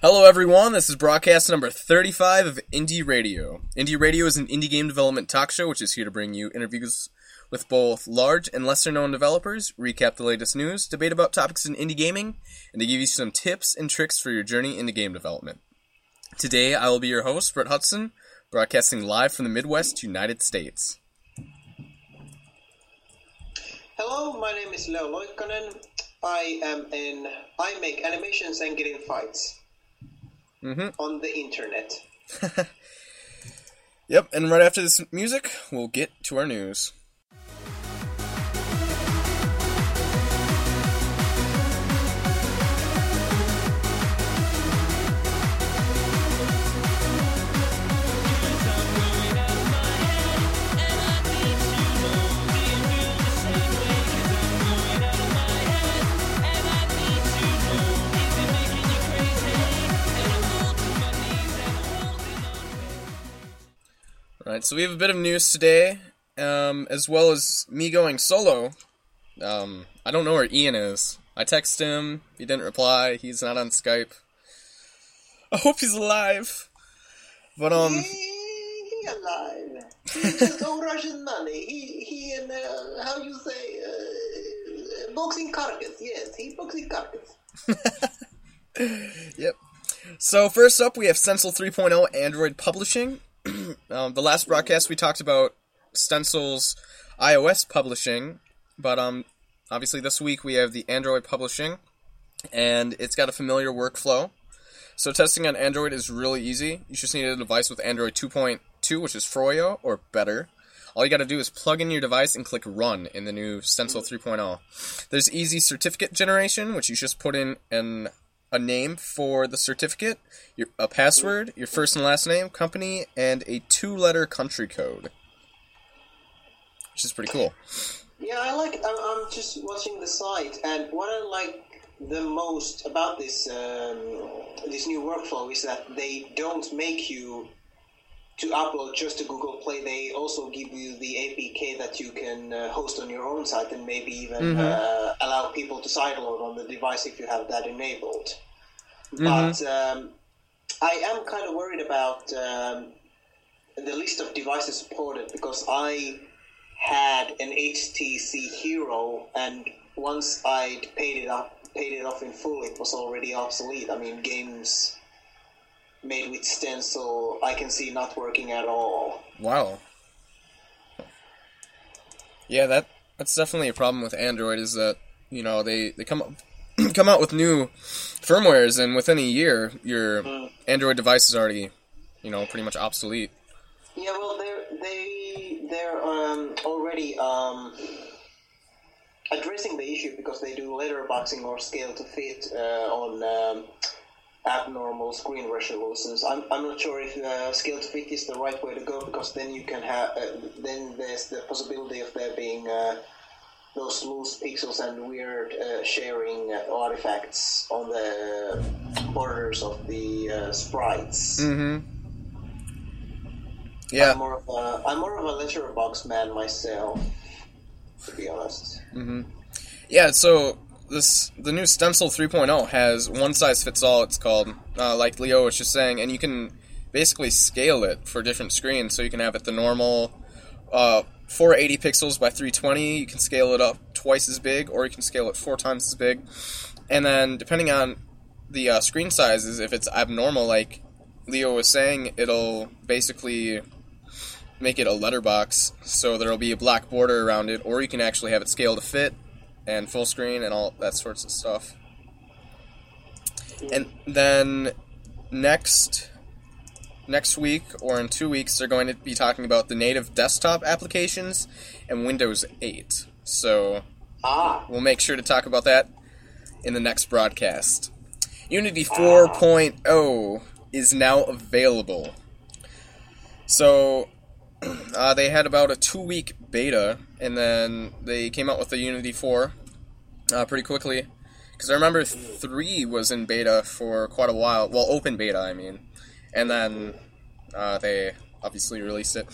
Hello, everyone. This is broadcast number 35 of Indie Radio. Indie Radio is an indie game development talk show which is here to bring you interviews with both large and lesser known developers, recap the latest news, debate about topics in indie gaming, and to give you some tips and tricks for your journey into game development. Today, I will be your host, Brett Hudson, broadcasting live from the Midwest United States. Hello, my name is Leo Loikkanen. I am in. I make animations and get in fights Mhm. on the internet. Yep, and right after this music, we'll get to our news. Alright, so we have a bit of news today, um, as well as me going solo. Um, I don't know where Ian is. I texted him, he didn't reply, he's not on Skype. I hope he's alive. But, um, he, he alive. He's just owe Russian money. He he and uh, how you say uh, boxing carcass. Yes, he boxing carcass. Yep. So first up, we have Stencyl 3.0 Android publishing. um, the last broadcast we talked about Stencyl's iOS publishing, but um, obviously this week we have the Android publishing, and it's got a familiar workflow. So testing on Android is really easy. You just need a device with Android 2.2, which is Froyo or better. All you got to do is plug in your device and click Run in the new Stencyl 3.0. There's easy certificate generation, which you just put in an a name for the certificate, your, a password, your first and last name, company, and a two-letter country code, which is pretty cool. Yeah, I like. I'm, I'm just watching the site, and what I like the most about this um, this new workflow is that they don't make you to upload just to Google Play. They also give you the APK that you can uh, host on your own site, and maybe even uh, allow people to sideload on the device if you have that enabled. But um, I am kind of worried about um, the list of devices supported because I had an HTC Hero, and once I'd paid it up, paid it off in full, it was already obsolete. I mean, games made with Stencyl, I can see not working at all. Wow. Yeah, that that's definitely a problem with Android. Is that you know they they come up, come out with new firmwares, and within a year, your Android device is already you know pretty much obsolete. Yeah, well, they're they they're um, already um, addressing the issue because they do letterboxing or scale to fit uh, on um, abnormal screen resolutions. I'm, I'm not sure if uh, scale to fit is the right way to go because then you can have uh, then there's the possibility of there being uh, those loose pixels and weird uh, sharing uh, artifacts on the borders of the uh, sprites. Mm-hmm. Yeah. I'm more of a I'm more of a letterbox man myself, to be honest. Mm-hmm. Yeah, so this the new Stencyl 3.0 has one size fits all. It's called, uh, like Leo was just saying, and you can basically scale it for different screens. So you can have it the normal uh, 480 pixels by 320. You can scale it up twice as big, or you can scale it four times as big. And then depending on the uh, screen sizes, if it's abnormal, like Leo was saying, it'll basically make it a letterbox, so there'll be a black border around it, or you can actually have it scale to fit and full screen and all that sorts of stuff. And then next next week or in two weeks, they're going to be talking about the native desktop applications and Windows 8. So Ah, we'll make sure to talk about that in the next broadcast. Unity 4.0 is now available. So uh, they had about a two week beta, and then they came out with the Unity 4 uh, pretty quickly. Because I remember 3 was in beta for quite a while. Well, open beta, I mean. And then uh, they obviously released it.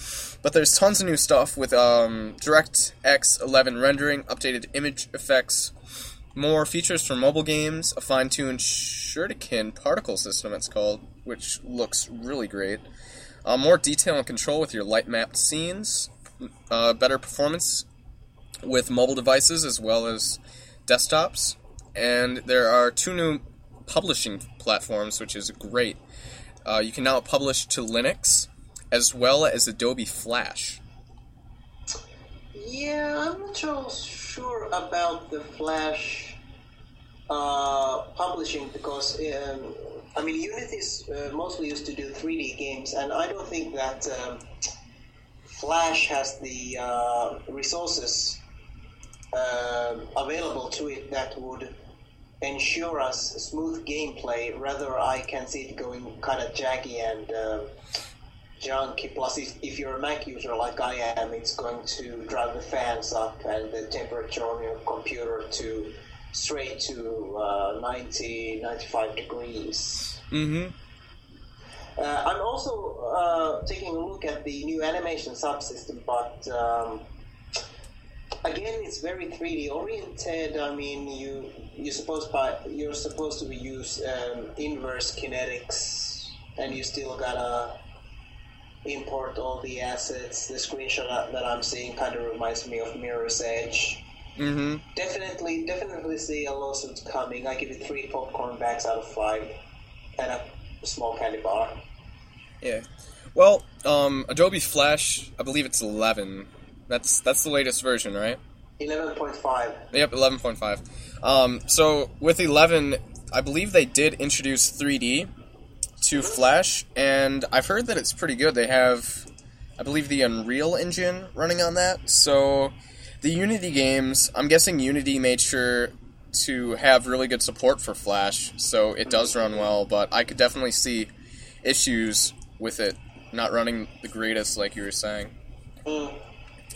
But there's tons of new stuff with um, DirectX 11 rendering, updated image effects, more features for mobile games, a fine-tuned Shuriken particle system, it's called, which looks really great. Uh, more detail and control with your light-mapped scenes, uh, better performance with mobile devices as well as desktops, and there are two new publishing platforms, which is great. Uh, you can now publish to Linux as well as Adobe Flash. Yeah, I'm not sure about the Flash uh, publishing because um, I mean Unity is uh, mostly used to do 3D games, and I don't think that um, Flash has the uh, resources uh, available to it that would ensure us smooth gameplay. Rather, I can see it going kind of jaggy and uh, junky. Plus, if, if you're a Mac user like I am, it's going to drive the fans up and the temperature on your computer to straight to uh, 90, 95 degrees. Mm-hmm. Uh, I'm also uh, taking a look at the new animation subsystem, but um, again, it's very 3D oriented. I mean, you you supposed by you're supposed to use um, inverse kinetics, and you still gotta import all the assets. The screenshot that, that I'm seeing kind of reminds me of Mirror's Edge. Mm-hmm. Definitely, definitely see a lawsuit coming. I give it three popcorn bags out of five, and a small candy bar. Yeah. Well, um, Adobe Flash, I believe it's 11. That's that's the latest version, right? Eleven point five. Yep, 11.5. Um, so with 11, I believe they did introduce 3D to Flash, and I've heard that it's pretty good. They have, I believe, the Unreal Engine running on that. So the Unity games, I'm guessing Unity made sure to have really good support for Flash, so it does run well. But I could definitely see issues with it not running the greatest, like you were saying. Mm.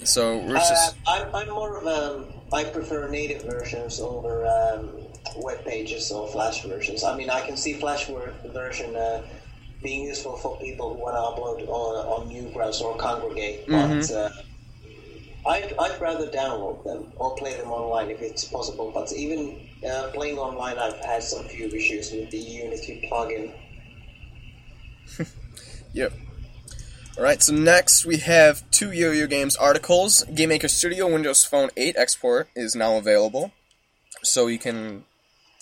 So we're just I'm, I'm more of a. I prefer native versions over um, web pages or Flash versions. I mean, I can see Flash version uh, being useful for people who want to upload on, on Newgrounds or Kongregate, but uh, I'd, I'd rather download them or play them online if it's possible. But even uh, playing online, I've had some few issues with the Unity plugin. Yep. Alright, so next we have two Yo-Yo Games articles. Game Maker Studio Windows Phone 8 export is now available. So you can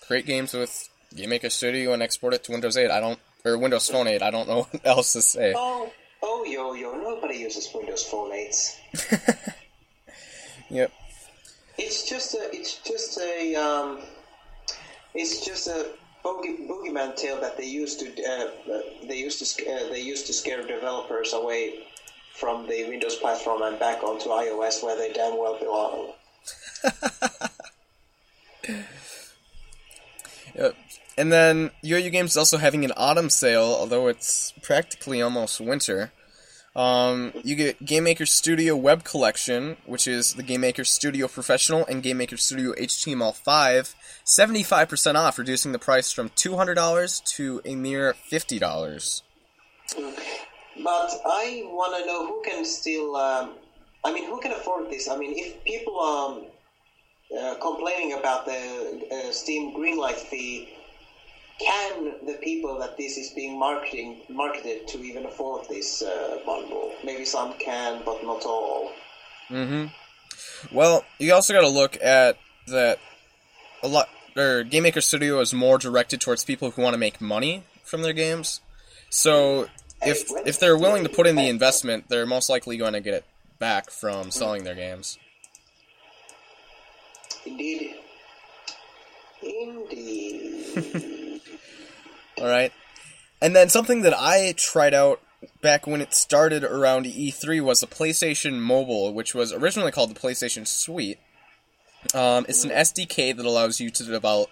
create games with Game Maker Studio and export it to Windows 8. I don't or Windows Phone 8. I don't know what else to say. Oh, oh, yo, yo! Nobody uses Windows Phone 8s. Yep. It's just a, it's just a, um, it's just a bogey, boogeyman tale that they used to, uh, uh, they used to, uh, they used to scare developers away from the Windows platform and back onto iOS where they damn well belong. And then Yo-Yo Games is also having an autumn sale, although it's practically almost winter. Um, you get Game Maker Studio Web Collection, which is the Game Maker Studio Professional and Game Maker Studio HTML5, 75% off, reducing the price from $200 to a mere $50. But I want to know who can still, um, I mean, who can afford this? I mean, if people are uh, complaining about the uh, Steam Greenlight fee, can the people that this is being marketing marketed to even afford this uh, bundle? Maybe some can, but not all. Mm-hmm. Well, you also got to look at that a lot. Or Game Maker Studio is more directed towards people who want to make money from their games. So if if they're willing to put in the investment, they're most likely going to get it back from selling their games. Indeed. Indeed. All right. And then something that I tried out back when it started around E3 was the PlayStation Mobile, which was originally called the PlayStation Suite. Um, it's an SDK that allows you to develop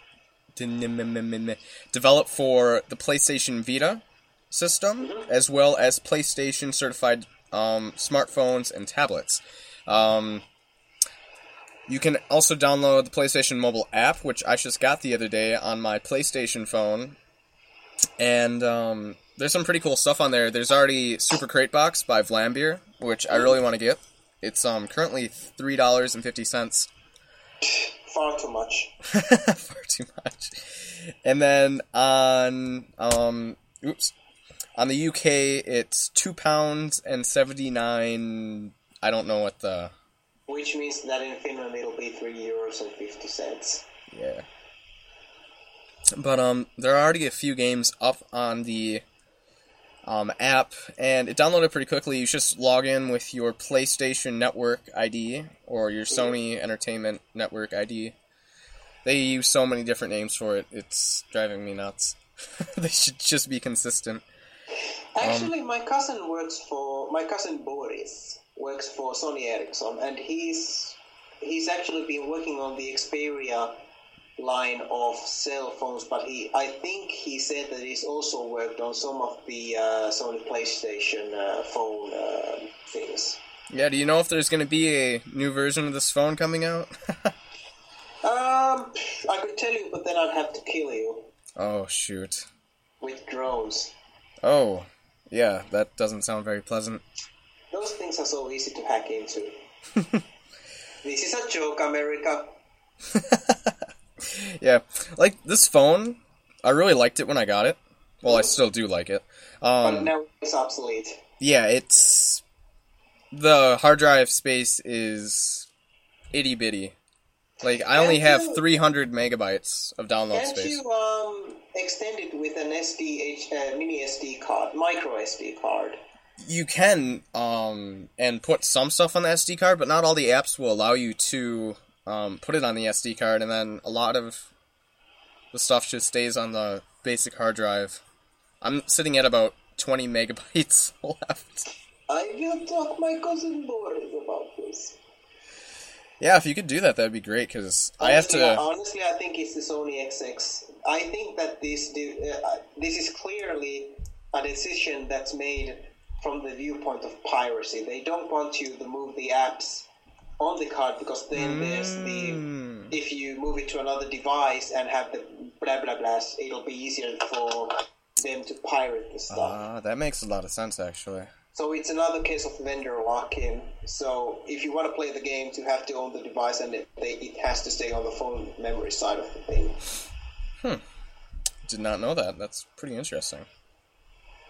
develop for the PlayStation Vita system, as well as PlayStation certified um, smartphones and tablets. Um, you can also download the PlayStation Mobile app, which I just got the other day on my PlayStation phone. And um, there's some pretty cool stuff on there. There's already Super Crate Box by Vlambeer, which I really want to get. It's um currently three dollars and fifty cents. far too much. Far too much. And then on um oops. On the UK it's two pounds and seventy nine I don't know what the Which means that in Finland it'll be three euros and fifty cents. yeah. But um there are already a few games up on the um, app, and it downloaded pretty quickly. You just log in with your PlayStation Network ID or your Sony Entertainment Network ID. They use so many different names for it; it's driving me nuts. they should just be consistent. Actually, my cousin works for my cousin Boris works for Sony Ericsson, and he's he's actually been working on the Xperia line of cell phones, but he I think he said that he's also worked on some of the uh, Sony PlayStation uh, phone uh, things. Yeah, do you know if there's going to be a new version of this phone coming out? Um, I could tell you, but then I'd have to kill you oh shoot. with drones. Oh, yeah, that doesn't sound very pleasant. Those things are so easy to hack into. this is a joke, America. Yeah, like this phone, I really liked it when I got it. Well, I still do like it. But Um, now it's obsolete. yeah, it's the hard drive space is itty bitty. Like I only Can't have you- 300 megabytes of download Can't space. you um, extend it with an SD, uh, mini SD card, micro SD card? You can um and put some stuff on the SD card, but not all the apps will allow you to um, put it on the SD card, and then a lot of the stuff just stays on the basic hard drive. I'm sitting at about 20 megabytes left. I will talk my cousin Boris about this. Yeah, if you could do that, that'd be great. Because I have to. Honestly, I think it's the Sony XX. I think that this uh, this is clearly a decision that's made from the viewpoint of piracy. They don't want you to move the apps on the card because then there's the Mm. if you move it to another device and have the blah blah blahs, it'll be easier for them to pirate the stuff. Ah, that makes a lot of sense, actually. So it's another case of vendor lock-in. So if you want to play the games, you have to own the device, and it, they, it has to stay on the phone memory side of the thing. Hmm. Did not know that. That's pretty interesting.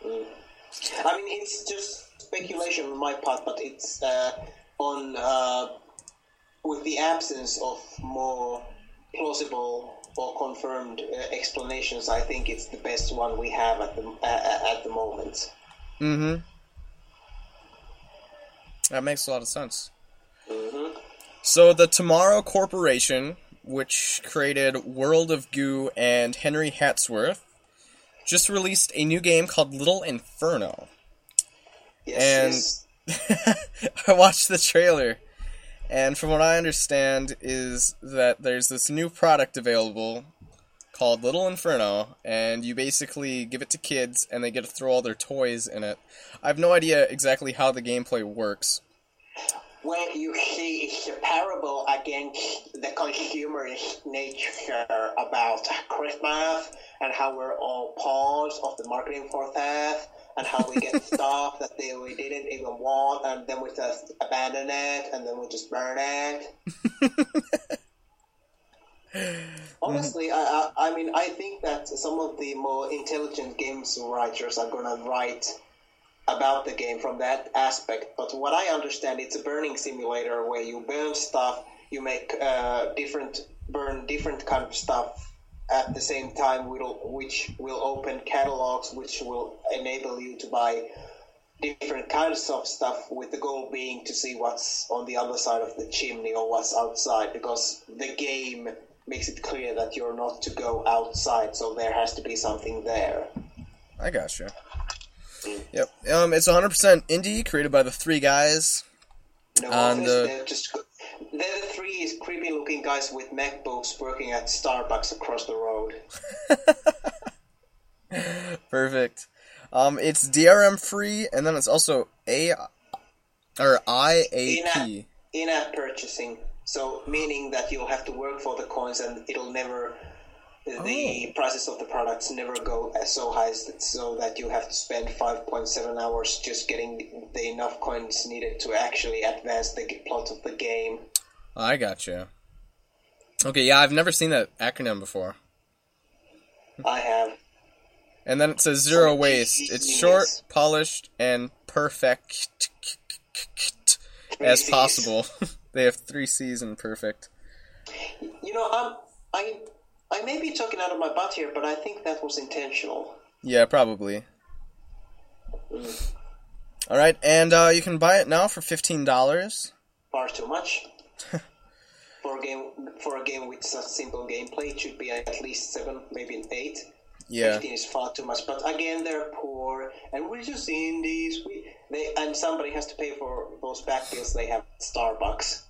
I mean, it's just speculation on my part, but it's uh, on uh, with the absence of more plausible or confirmed uh, explanations. I think it's the best one we have at the uh, at the moment. Mm-hmm. That makes a lot of sense. hmm So the Tomorrow Corporation, which created World of Goo and Henry Hatsworth, just released a new game called Little Inferno. Yes, And- yes. I watched the trailer, and from what I understand, is that there's this new product available called Little Inferno, and you basically give it to kids, and they get to throw all their toys in it. I have no idea exactly how the gameplay works. Well, you see, it's a parable against the consumerist nature about Christmas and how we're all pawns of the marketing for that and how we get stuff that they, we didn't even want and then we just abandon it and then we just burn it. Honestly, I, I, I mean, I think that some of the more intelligent games writers are going to write about the game from that aspect. But what I understand, it's a burning simulator where you burn stuff, you make uh, different burn different kind of stuff at the same time, will, which will open catalogs, which will enable you to buy different kinds of stuff. With the goal being to see what's on the other side of the chimney or what's outside, because the game makes it clear that you're not to go outside, so there has to be something there. I gotcha. Yep. Um, it's 100% indie, created by the three guys. No, And, office, uh, just they're the three creepy looking guys with MacBooks working at Starbucks across the road. Perfect. Um, it's DRM free, and then it's also A or IAP. In-app purchasing, so meaning that you'll have to work for the coins, and it'll never the oh. prices of the products never go as so high as that, so that you have to spend 5.7 hours just getting the enough coins needed to actually advance the plot of the game. I got you. Okay, yeah, I've never seen that acronym before. I have. And then it says zero waste. cheesy It's short, polished, and perfect Three as Cs. possible. they have three C's in perfect. You know, I'm, I, I may be talking out of my butt here, but I think that was intentional. Yeah, probably. All right, and uh, you can buy it now for fifteen dollars. Far too much. for a game, for a game with such simple gameplay, it should be at least seven, maybe an eight. Yeah, 15 is far too much. But again, they're poor, and we're just indies. We they and somebody has to pay for those back bills they have at Starbucks.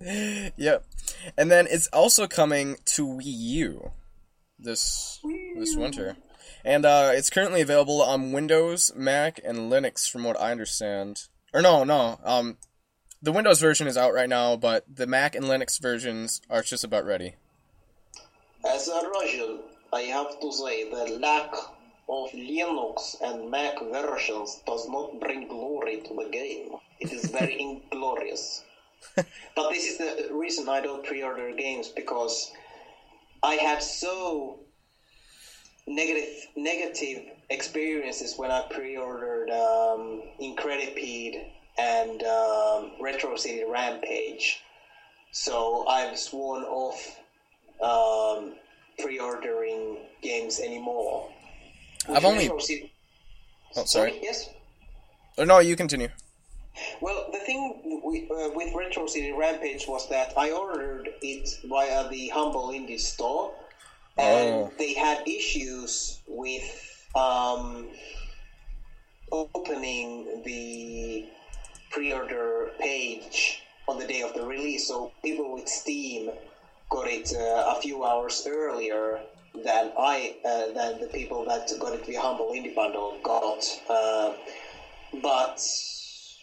yep. And then it's also coming to Wii U this this winter, and uh, it's currently available on Windows, Mac, and Linux, from what I understand. Or no, no. Um, the Windows version is out right now, but the Mac and Linux versions are just about ready. As a Russian, I have to say the lack of Linux and Mac versions does not bring glory to the game. It is very inglorious. But this is the reason I don't pre-order games because I had so negative negative experiences when I pre-ordered um, Incredipede and um, Retro City Rampage. So I've sworn off um, pre-ordering games anymore. I've only- Retro City- Oh, sorry. Yes. Oh, no, you continue. Well, the thing with, uh, with Retro City Rampage was that I ordered it via the Humble Indie store, and Oh. they had issues with um, opening the pre-order page on the day of the release. So people with Steam got it uh, a few hours earlier than I uh, than the people that got it via Humble Indie Bundle got. Uh, but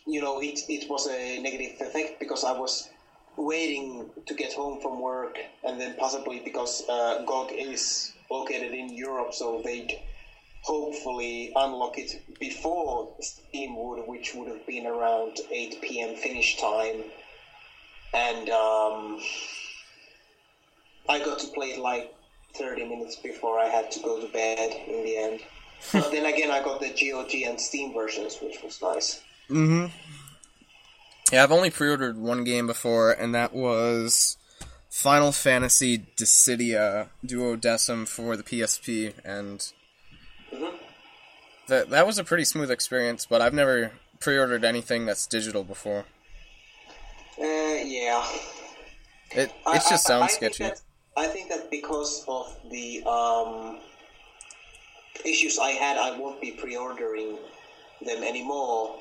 you know, it it was a negative effect because I was waiting to get home from work, and then possibly because uh, GOG is located in Europe, so they'd hopefully unlock it before Steam would, which would have been around 8 p.m. Finnish time, and um, I got to play it like 30 minutes before I had to go to bed in the end. but then again, I got the GOG and Steam versions, which was nice. Mm-hmm. Yeah, I've only pre-ordered one game before, and that was Final Fantasy Dissidia Duodecim for the PSP, and Mhm. that that was a pretty smooth experience. But I've never pre-ordered anything that's digital before. Uh, yeah. It I- it just I- I sounds think sketchy. that- I think that because of the um, issues I had, I won't be pre-ordering them anymore.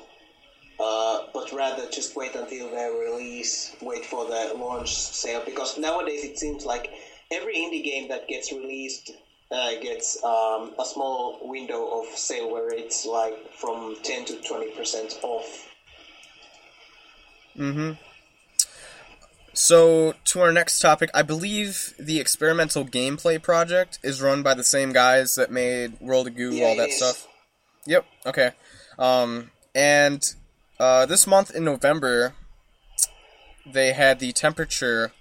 Uh, but rather just wait until their release, wait for the launch sale. Because nowadays it seems like every indie game that gets released uh, gets um, a small window of sale where it's like from 10 to 20% off. Mm-hmm. So to our next topic, I believe the experimental gameplay project is run by the same guys that made World of Goo, Yeah, all that stuff. Yep. Okay. Um, and uh, this month in November, they had the temperature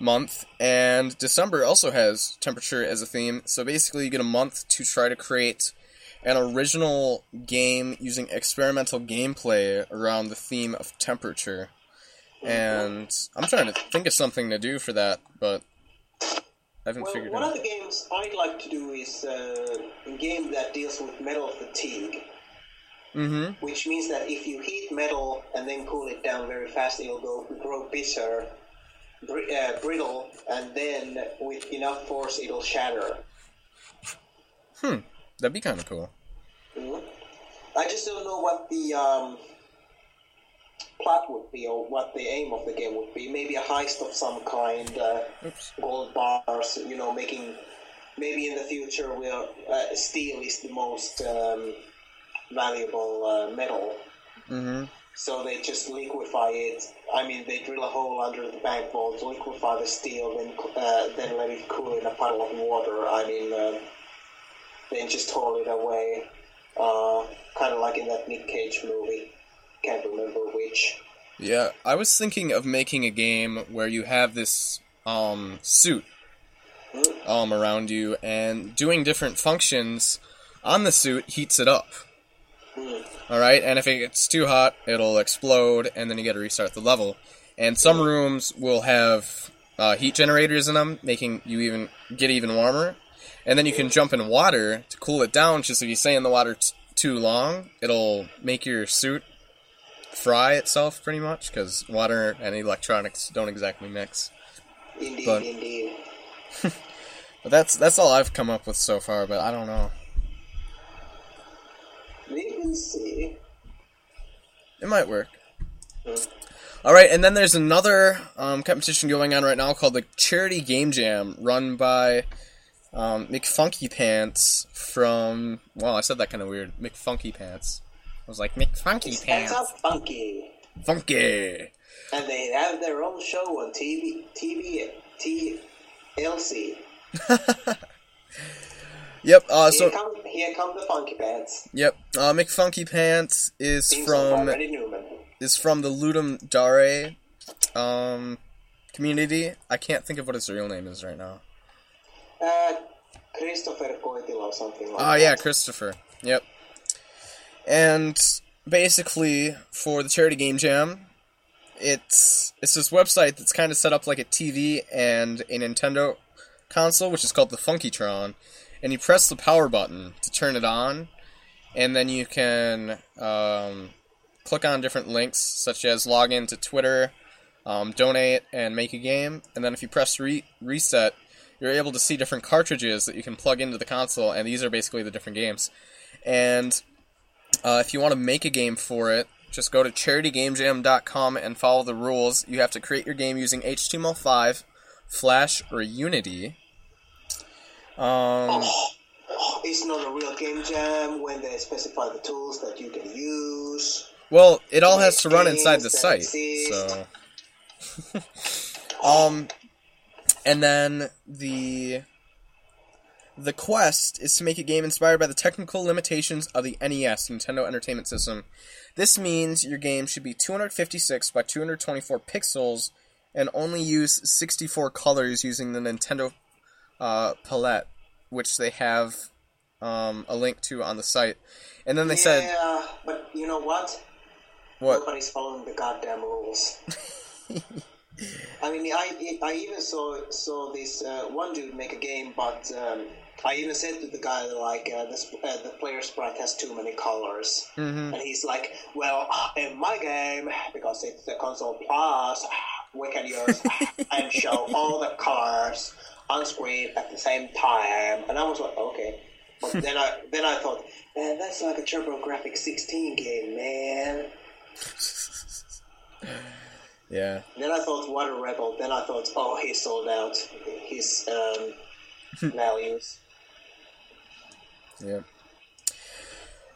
month, and December also has temperature as a theme. So basically, you get a month to try to create an original game using experimental gameplay around the theme of temperature. And I'm trying to think of something to do for that, but I haven't Well, figured one it of the games I'd like to do is uh, a game that deals with metal fatigue, Mm-hmm. which means that if you heat metal and then cool it down very fast, it'll go grow bitter, br- uh, brittle, and then with enough force, it'll shatter. Hmm. That'd be kind of cool. Mhm. I just don't know what the um, plot would be or what the aim of the game would be. Maybe a heist of some kind. Uh, Oops. gold bars, you know, making maybe in the future where uh, steel is the most um, valuable uh, metal. Mm-hmm. So they just liquefy it. I mean, they drill a hole under the bank vault, liquefy the steel, then uh, then let it cool in a puddle of water. I mean, uh, then just haul it away. Uh, kind of like in that Nick Cage movie. Can't remember which. Yeah, I was thinking of making a game where you have this um, suit um, around you, and doing different functions on the suit heats it up. All right, and if it gets too hot, it'll explode, and then you got to restart the level. And some rooms will have uh, heat generators in them, making you even get even warmer. And then you can jump in water to cool it down. Just if you stay in the water t- too long, it'll make your suit fry itself pretty much because water and electronics don't exactly mix. Indeed, But- indeed. But that's that's all I've come up with so far. But I don't know. See. It might work. All right, and then there's another um, competition going on right now called the Charity Game Jam, run by um, McFunky Pants from. Well, I said that kind of weird. McFunky Pants. I was like McFunky Pants. funky. Funky. And they have their own show on TV, TV, TLC. Yep. Uh, Here so come, here come the funky pants. yep. Uh, McFunky Pants is Theme from by Freddie Newman. is from the Ludum Dare um, community. I can't think of what his real name is right now. Uh, Christopher Koitila or something like Oh that. yeah, Christopher. Yep. And basically, for the charity game jam, it's it's this website that's kind of set up like a TV and a Nintendo console, which is called the Funkytron. And you press the power button to turn it on, and then you can um, click on different links, such as log into Twitter, um, donate, and make a game. And then if you press re- reset, you're able to see different cartridges that you can plug into the console, and these are basically the different games. And uh, if you want to make a game for it, just go to charitygamejam.com and follow the rules. You have to create your game using HTML5, Flash, or Unity. Um, Oh, it's not a real game jam when they specify the tools that you can use. well, it all has to run inside the site, exist. so. um, and then the the quest is to make a game inspired by the technical limitations of the NES, Nintendo Entertainment System. This means your game should be 256 by 224 pixels and only use 64 colors using the Nintendo uh, palette, which they have um, a link to on the site. And then they yeah, said, "Yeah, but you know what? "What? Nobody's following the goddamn rules. I mean, I, I even saw saw this uh, one dude make a game, but um, I even said to the guy like uh, the, uh, the player sprite has too many colors, Mhm. and he's like, "Well, in my game, because it's the console plus, we can use and show all the colors on screen at the same time." And I was like, "Okay." But then I then I thought, man, that's like a TurboGrafx 16 game, man. Yeah." Then I thought Water Rebel. Then I thought, oh, he sold out his um, values. Yeah.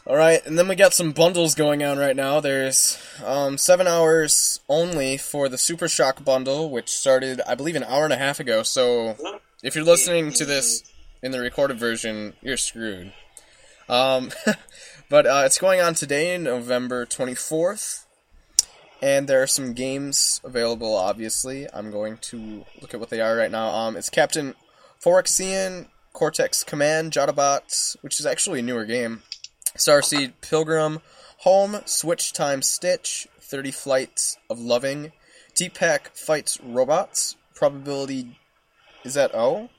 All right, and then we got some bundles going on right now. There's um, seven hours only for the Super Shock bundle, which started, I believe, an hour and a half ago. So if you're listening to this in the recorded version, you're screwed. Um, but uh, it's going on today, November 24th, and there are some games available. Obviously, I'm going to look at what they are right now. Um, it's Captain Forexian, Cortex Command, Jotobot, which is actually a newer game. Starseed Pilgrim, Home, Switch Time Stitch, 30 Flights of Loving, Deep Pack Fights Robots, Probability. Is that O?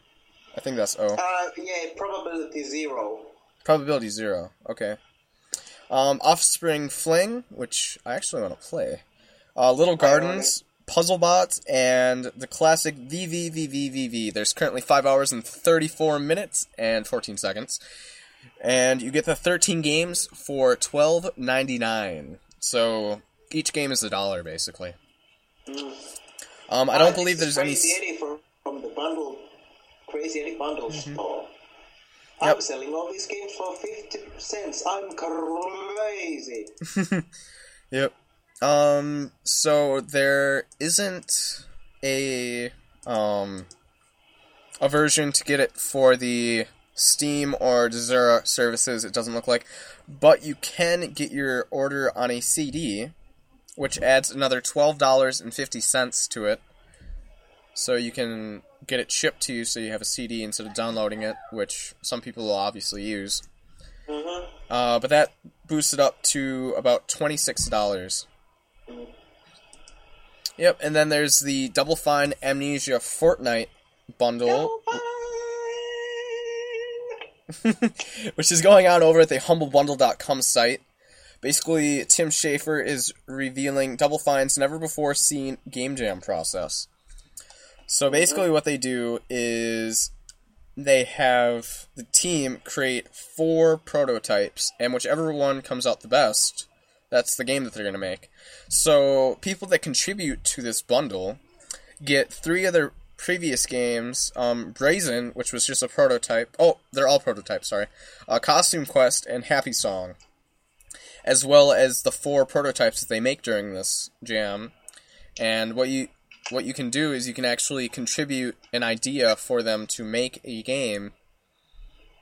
I think that's O. Uh, yeah, probability zero. Probability Zero. Okay. Um, Offspring Fling, which I actually want to play. Uh, Little Gardens, Puzzle Bots, and the classic VVVVVV. There's currently 5 hours and 34 minutes and 14 seconds. And you get the 13 games for $12.99. So each game is a dollar, basically. Um, I don't Uh, believe there's any. Crazy s- Eddie from, from the bundle, Crazy Eddie bundle. Mm-hmm. Yep. I'm selling all these games for 50 cents. I'm crazy. Yep. Um. So there isn't a um a version to get it for the Steam or Desura services. It doesn't look like, but you can get your order on a CD. which adds another twelve dollars and fifty cents to it. So you can get it shipped to you, so you have a CD instead of downloading it, which some people will obviously use. hmm Uh, but that boosts it up to about twenty six dollars. Yep, and then there's the Double Fine Amnesia Fortnight bundle, which is going on over at the humblebundle.com site. Basically, Tim Schafer is revealing Double Fine's never before seen game jam process. So basically, mm-hmm. what they do is they have the team create four prototypes, and whichever one comes out the best, that's the game that they're going to make. So people that contribute to this bundle get three of their previous games um, Brazen, which was just a prototype. Oh, they're all prototypes, sorry. Uh, Costume Quest and Happy Song, as well as the four prototypes that they make during this jam. And what you what you can do is you can actually contribute an idea for them to make a game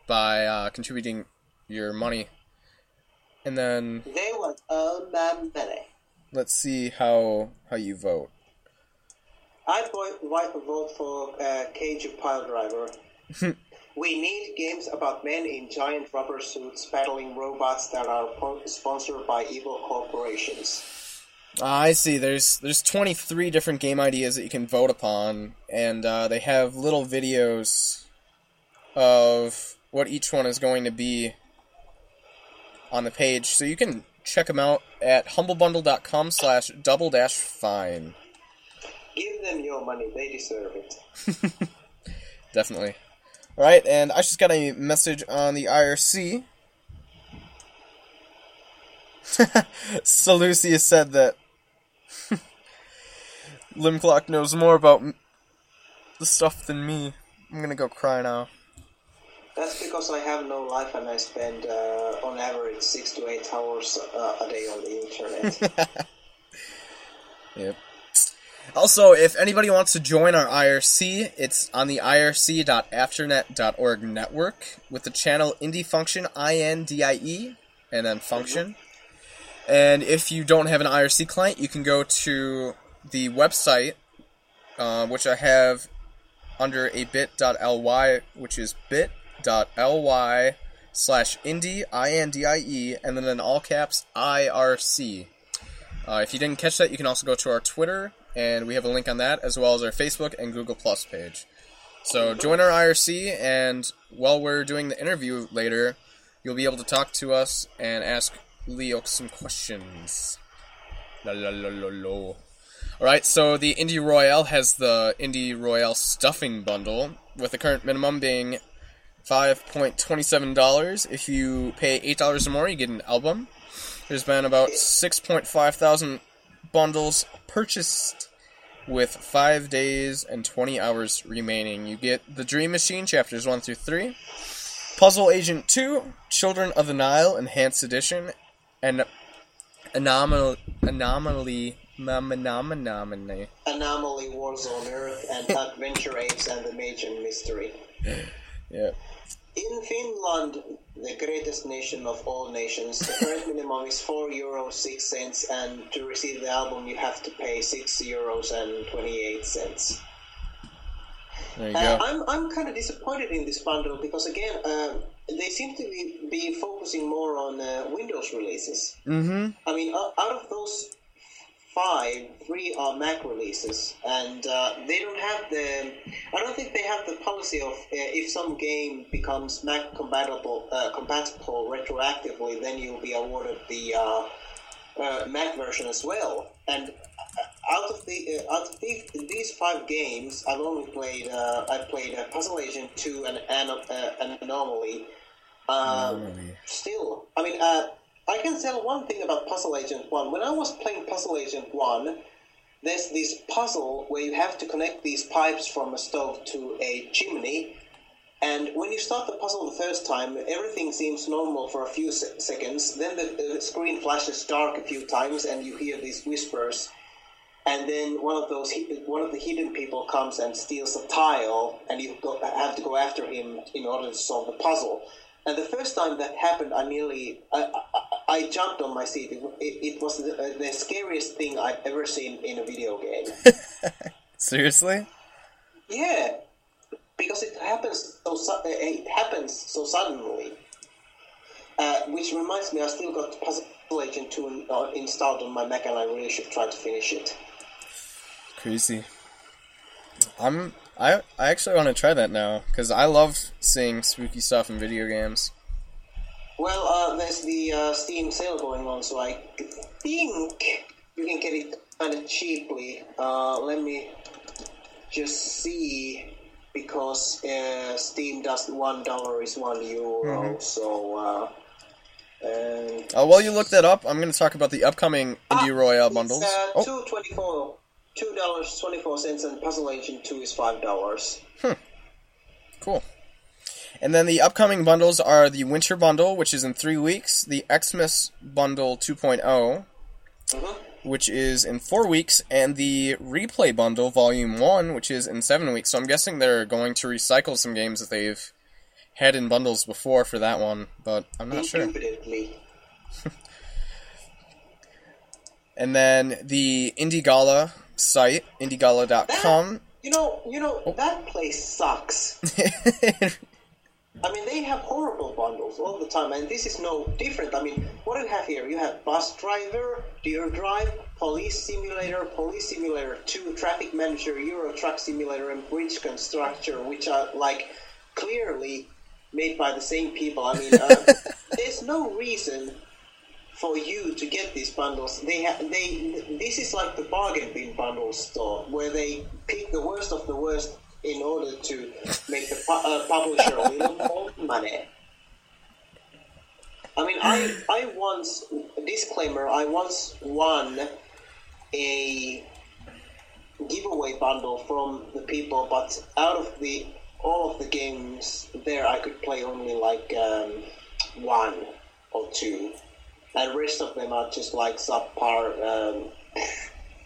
by uh, contributing your money. And then They want all my money. let's see how how you vote. I vote, for uh, Kaiju Piledriver. we need games about men in giant rubber suits battling robots that are po- sponsored by evil corporations. Ah, I see. There's there's 23 different game ideas that you can vote upon, and uh, they have little videos of what each one is going to be on the page, so you can check them out at humblebundle.com slash double dash fine. Give them your money; they deserve it. Definitely. All right, and I just got a message on the IRC. so Lucia said that Limclock knows more about m- the stuff than me. I'm gonna go cry now. That's because I have no life and I spend, uh, on average, six to eight hours uh, a day on the internet. Yep. Also, if anybody wants to join our IRC, it's on the irc.afternet.org network with the channel Indie Function, I N D I E, and then Function. And if you don't have an IRC client, you can go to the website, uh, which I have under a bit.ly, which is bit.ly slash indie, I-N-D-I-E, and then in all caps, IRC. Uh, if you didn't catch that, you can also go to our Twitter, and we have a link on that, as well as our Facebook and Google Plus page. So join our IRC, and while we're doing the interview later, you'll be able to talk to us and ask Leo some questions. La la la la la. Alright, so the Indie Royale has the Indie Royale stuffing bundle, with the current minimum being $5.27. If you pay $8 or more, you get an album. There's been about 6.5 thousand bundles purchased with 5 days and 20 hours remaining. You get The Dream Machine chapters 1 through 3, Puzzle Agent 2, Children of the Nile Enhanced Edition, and Anomaly Anomaly Anomaly Anomaly Warzone Earth and Adventure Apes and the Mayan Mystery. Yeah. In Finland, the greatest nation of all nations, the current minimum is 4 euros 6 cents, and to receive the album, you have to pay 6 euros and 28 cents. There you Uh, go. I'm, I'm kind of disappointed in this bundle because, again, um, they seem to be, be focusing more on uh, Windows releases. Mm-hmm. I mean, o- out of those five, three are Mac releases, and uh, they don't have the. I don't think they have the policy of uh, if some game becomes Mac compatible, uh, compatible retroactively, then you'll be awarded the uh, uh, Mac version as well. And uh, out of the uh, out of these, these five games, I've only played. Uh, I played uh, Puzzle Agent Two and an, uh, an Anomaly. Um, Anomaly. Still, I mean, uh, I can tell one thing about Puzzle Agent 1. When I was playing Puzzle Agent 1, there's this puzzle where you have to connect these pipes from a stove to a chimney. And when you start the puzzle the first time, everything seems normal for a few se- seconds. Then the, the screen flashes dark a few times, and you hear these whispers. And then one of those, one of the hidden people comes and steals a tile, and you go, have to go after him in order to solve the puzzle. And the first time that happened, I nearly, I, I, I jumped on my seat. It, it, it was the, the scariest thing I've ever seen in a video game. Seriously? yeah, because it happens so su- uh, it happens so suddenly. Uh, which reminds me, I still got Puzzle Agent 2 uh, installed on my Mac, and I really should try to finish it. Crazy. I'm I I actually want to try that now because I love seeing spooky stuff in video games. Well, uh, there's the uh, Steam sale going on, so I think you can get it kind of cheaply. Uh, let me just see because uh, Steam does one dollar is one euro, so. Uh, and Uh, while you look that up, I'm going to talk about the upcoming Indie Royale bundles. uh, two twenty-four, two twenty four, two dollars twenty four cents, and Puzzle Agent Two is five dollars. Hmm. cool. And then the upcoming bundles are the Winter Bundle, which is in three weeks, the Xmas Bundle 2.0, Mm-hmm. which is in four weeks, and the Replay Bundle Volume 1, which is in seven weeks. So I'm guessing they're going to recycle some games that they've had in bundles before for that one, but I'm not sure. And then the Indie Gala site, indiegala.com. You know, you know Oh. that place sucks. I mean, they have horrible bundles all the time, and this is no different. I mean, what do you have here? You have Bus Driver, Deer Drive, Police Simulator, Police Simulator 2, Traffic Manager, Euro Truck Simulator, and Bridge Constructor, which are, like, clearly made by the same people. I mean, uh, there's no reason for you to get these bundles. They have they. This is like the bargain bin bundle store where they pick the worst of the worst in order to make the pu- uh, publisher a little more money. I mean, I I once disclaimer. I once won a giveaway bundle from the people, but out of the all of the games there, I could play only like um, one or two, and rest of them are just like subpar um,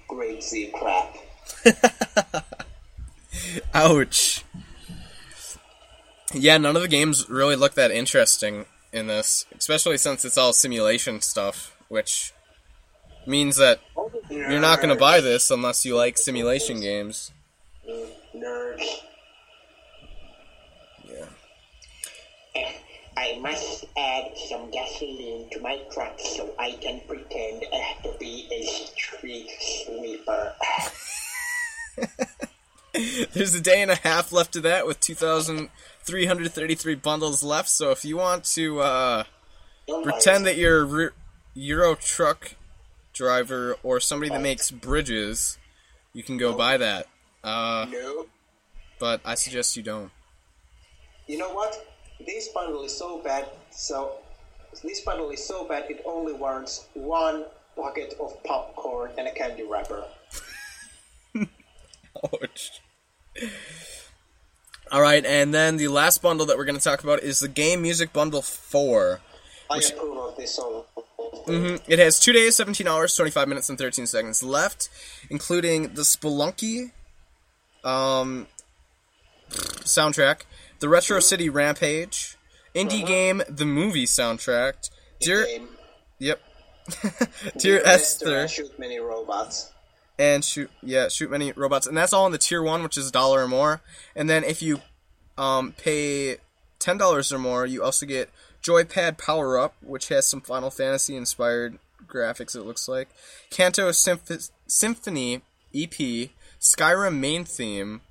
grade Z crap. Ouch. Yeah, none of the games really look that interesting in this, especially since it's all simulation stuff, which means that you're not going to buy this unless you like simulation games. Yeah. I must add some gasoline to my truck so I can pretend to be a street sweeper. There's a day and a half left of that with 2,333 bundles left, so if you want to uh, pretend that you're a re- Euro truck driver or somebody that makes bridges, you can go buy that. Uh, No. but I suggest you don't. You know what? This bundle is so bad, so this bundle is so bad it only warrants one bucket of popcorn and a candy wrapper. Ouch. All right, and then the last bundle that we're going to talk about is the Game Music Bundle 4. I approve of this song. hmm It has 2 days, 17 hours, 25 minutes, and 13 seconds left, including the Spelunky um, soundtrack, the Retro City Rampage, Indie Game, the movie soundtrack, Dear, Game. yep, Dear Esther, Shoot many robots. And shoot yeah shoot many robots. And that's all in the tier one which is a dollar or more. And then if you um, pay ten dollars or more you also get joypad power up which has some final fantasy inspired graphics it looks like. Kanto Symph- symphony ep skyrim main theme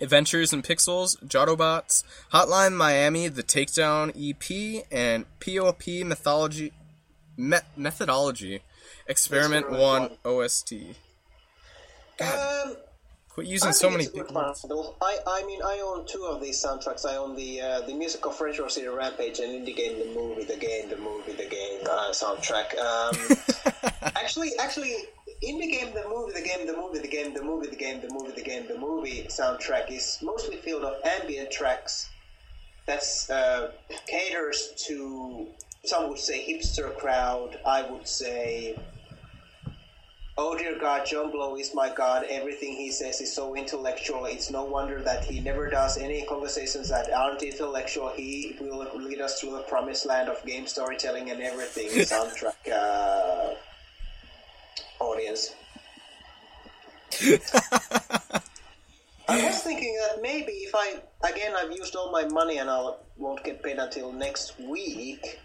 adventures in pixels jotobots hotline miami the takedown ep and pop mythology me- methodology experiment Experiment 1 one. ost Um, Quit using so many it's a good big one. words. I, I mean, I own two of these soundtracks. I own the uh, the music of Retro City Rampage and Indie Game, the movie, the game, the movie, the game uh, soundtrack. Um, actually, actually, Indie Game, the movie, the game, the movie, the game, the movie, the game, the movie, the game, the movie soundtrack is mostly filled of ambient tracks. That's uh, caters to some would say hipster crowd. I would say Oh dear God, John Blow is my God. Everything he says is so intellectual. It's no wonder that he never does any conversations that aren't intellectual. He will lead us through the promised land of game storytelling and everything. Soundtrack uh, audience. I was thinking that maybe if I again I've used all my money and I won't get paid until next week,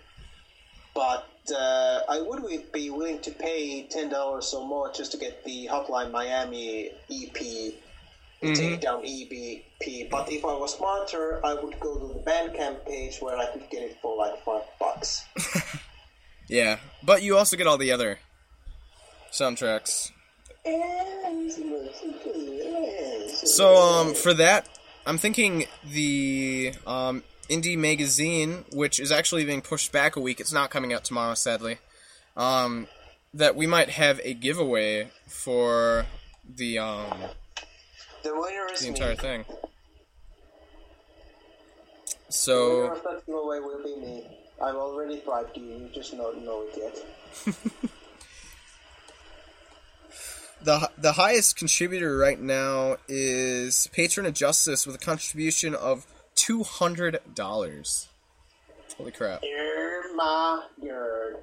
but uh, I would be willing to pay ten dollars or more just to get the Hotline Miami EP, the Takedown EP. But if I was smarter, I would go to the Bandcamp page where I could get it for like five bucks. Yeah, but you also get all the other soundtracks. So um for that, I'm thinking the um Indie Magazine, which is actually being pushed back a week. It's not coming out tomorrow, sadly. Um, that we might have a giveaway for the um The winner is the me. entire thing. The winner So of that giveaway will be me. I've already bribed you. You just don't know it yet. the the highest contributor right now is Patron of Justice with a contribution of two hundred dollars. Holy crap! You're my nerd.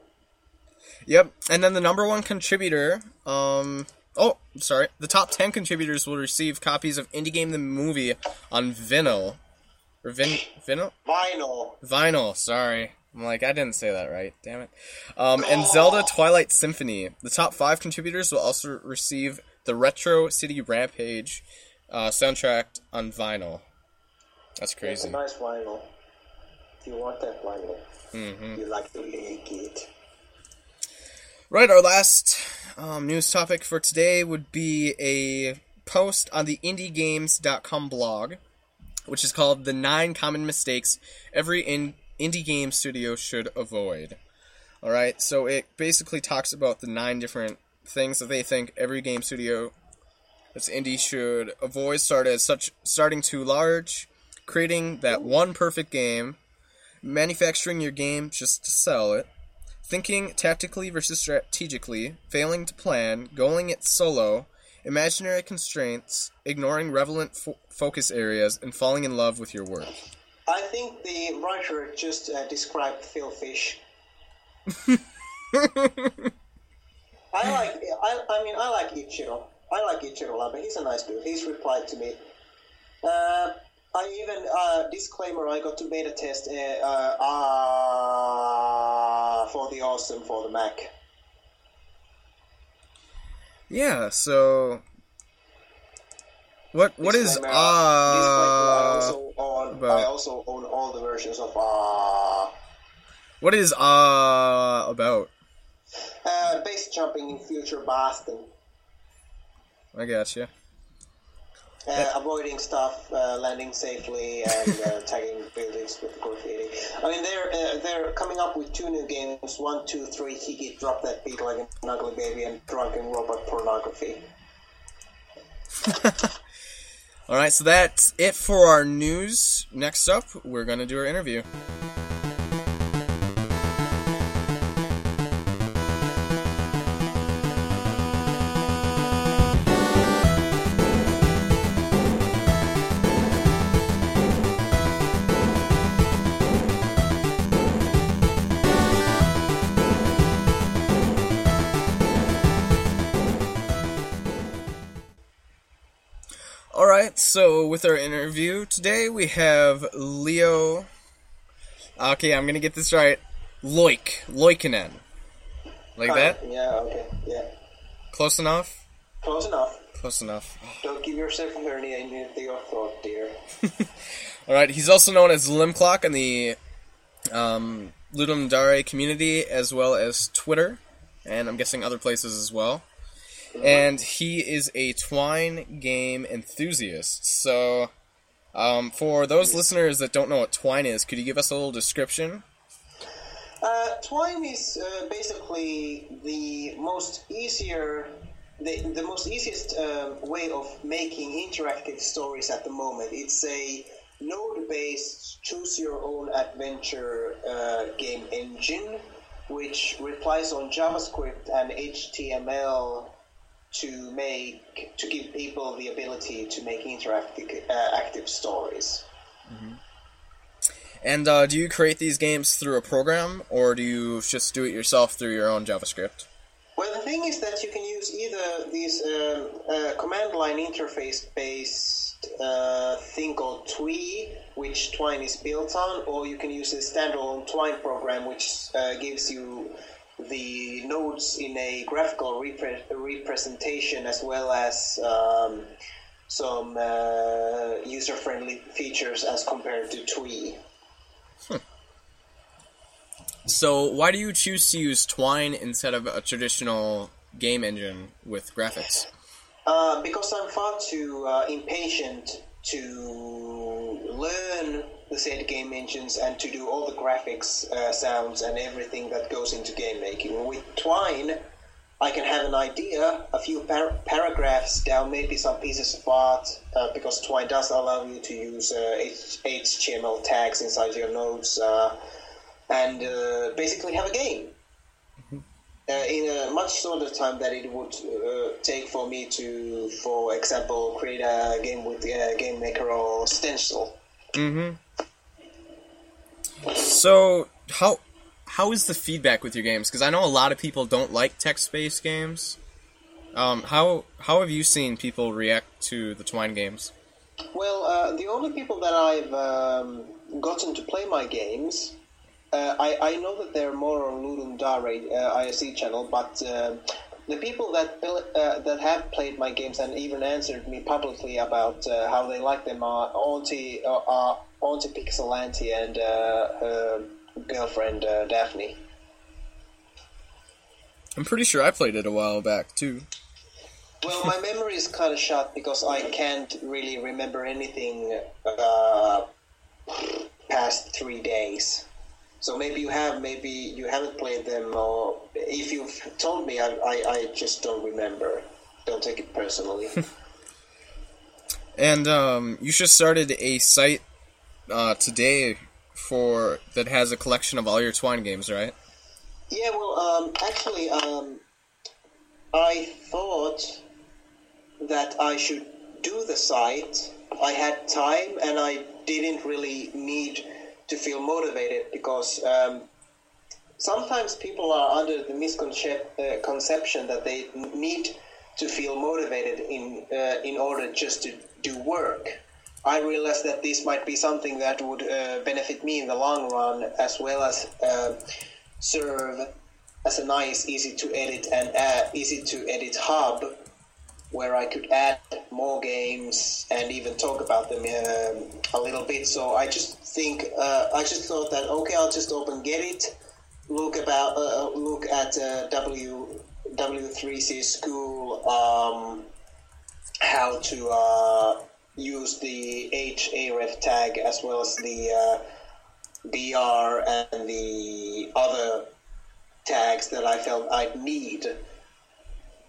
Yep, and then the number one contributor, um, oh, sorry, the top ten contributors will receive copies of Indie Game the Movie on vinyl, or vin vinyl Vinyl. vinyl. Sorry, I'm like I didn't say that right. Damn it. Um, and Zelda Twilight Symphony. The top five contributors will also receive the Retro City Rampage uh, soundtrack on vinyl. That's It's a crazy. nice vinyl. You want that vinyl, hmm you like to lick it. Right, our last um, news topic for today would be a post on the indiegames.com blog, which is called The Nine Common Mistakes Every in- Indie Game Studio Should Avoid. Alright, so it basically talks about the nine different things that they think every game studio that's indie should avoid start as such starting too large, creating that one perfect game, manufacturing your game just to sell it, thinking tactically versus strategically, failing to plan, going it solo, imaginary constraints, ignoring relevant fo- focus areas, and falling in love with your work. I think the writer just uh, described Phil Fish. I like. I, I mean, I like Ichiro. I like Ichiro a lot, but he's a nice dude. He's replied to me. Uh, I even uh, disclaimer. I got to beta test uh, uh, uh, for the awesome for the Mac. Yeah, so what what is Disclaimer, disclaimer, I uh also own. about- I also own all the versions of uh, what is uh about? uh, base jumping in future Boston. I gotcha. Uh, avoiding stuff, uh, landing safely, and uh, tagging buildings with graffiti. I mean, they're uh, they're coming up with two new games. One, two, three. Hiki drop that beat like an ugly baby and drunken robot pornography. All right, so that's it for our news. Next up, we're going to do our interview. So with our interview today, we have Leo. Okay, I'm to get this right. Loik. Loikinen. Like that? Yeah. Okay. Yeah. Close enough? Close enough. Close enough. Don't give yourself a hernia in your throat, dear. All right, he's also known as Limclock in the um, Ludum Dare community as well as Twitter, and I'm guessing other places as well. And he is a Twine game enthusiast. So, um, for those listeners that don't know what Twine is, could you give us a little description? Uh, Twine is uh, basically the most easier, the, the most easiest um, way of making interactive stories at the moment. It's a node-based, choose-your-own-adventure uh, game engine, which relies on JavaScript and HTML to make to give people the ability to make interactive uh, active stories. And uh, do you create these games through a program, or do you just do it yourself through your own JavaScript? Well, the thing is that you can use either these um, uh, command line interface based uh, thing called Twee, which Twine is built on, or you can use a standalone Twine program, which uh, gives you the nodes in a graphical repre- representation as well as um, some uh, user friendly features as compared to Twee. So why do you choose to use Twine instead of a traditional game engine with graphics? Uh, because I'm far too uh, impatient to the said game engines and to do all the graphics, uh, sounds, and everything that goes into game making. With Twine, I can have an idea, a few par- paragraphs down, maybe some pieces of art, uh, because Twine does allow you to use uh, H- HTML tags inside your nodes, uh, and uh, basically have a game. Uh, in a much shorter time that it would uh, take for me to, for example, create a game with uh, Game Maker or Stencyl. Mm-hmm. So how how is the feedback with your games? Because I know a lot of people don't like text-based games. Um, how how have you seen people react to the Twine games? Well, uh, the only people that I've um, gotten to play my games, uh, I, I know that they're more on Ludum Dare uh, ISE channel, but uh, the people that uh, that have played my games and even answered me publicly about uh, how they like them are Auntie, uh, are Auntie Pixelante and uh, her girlfriend uh, Daphne. I'm pretty sure I played it a while back too. Well, my memory is kind of shot because I can't really remember anything uh, past three days. So maybe you have, maybe you haven't played them, or if you've told me, I, I, I just don't remember. Don't take it personally. And um, you just started a site uh, today for that has a collection of all your Twine games, right? yeah, well, um, actually, um, I thought that I should do the site. I had time and I didn't really need to feel motivated because um, sometimes people are under the misconception uh, that they need to feel motivated in uh, in order just to do work. I realized that this might be something that would uh, benefit me in the long run, as well as uh, serve as a nice, easy to edit and uh, easy to edit hub where I could add more games and even talk about them um, a little bit. So I just think uh, I just thought that okay, I'll just open Gedit, look about uh, look at uh, W W3C school um, how to uh, use the HAREF tag as well as the uh, BR and the other tags that I felt I'd need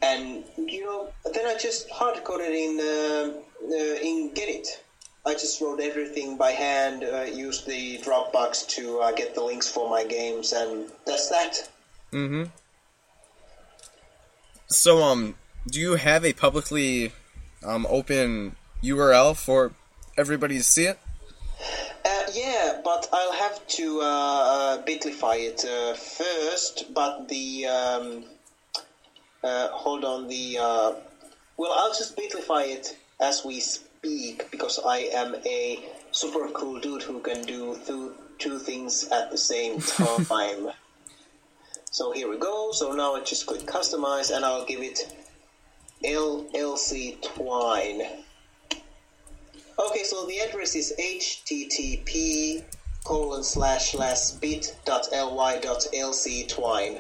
and you know, then I just hard coded in uh, uh, in Gedit. I just wrote everything by hand, uh, used the Dropbox to uh, get the links for my games, and that's that. Mm-hmm. So, um, do you have a publicly um, open URL for everybody to see it? Uh, yeah, but I'll have to uh, uh, bitlify it uh, first. But the um, uh, hold on, the uh, well, I'll just bitlify it as we speak because I am a super cool dude who can do two, two things at the same time. so here we go. So now I just click customize and I'll give it LLC Twine. Okay, so the address is http colon slash slash bit dot ly dot lc twine.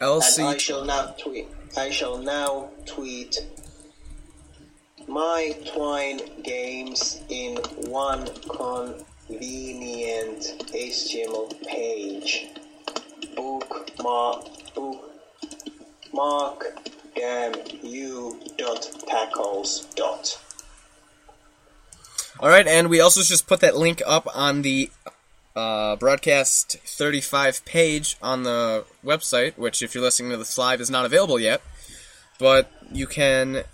And I LC. shall now tweet. I shall now tweet my Twine games in one convenient HTML page. Bookmark bookmark damn you dot tackles dot. All right, and we also just put that link up on the uh, broadcast 35 page on the website, which, if you're listening to this live, is not available yet. But you can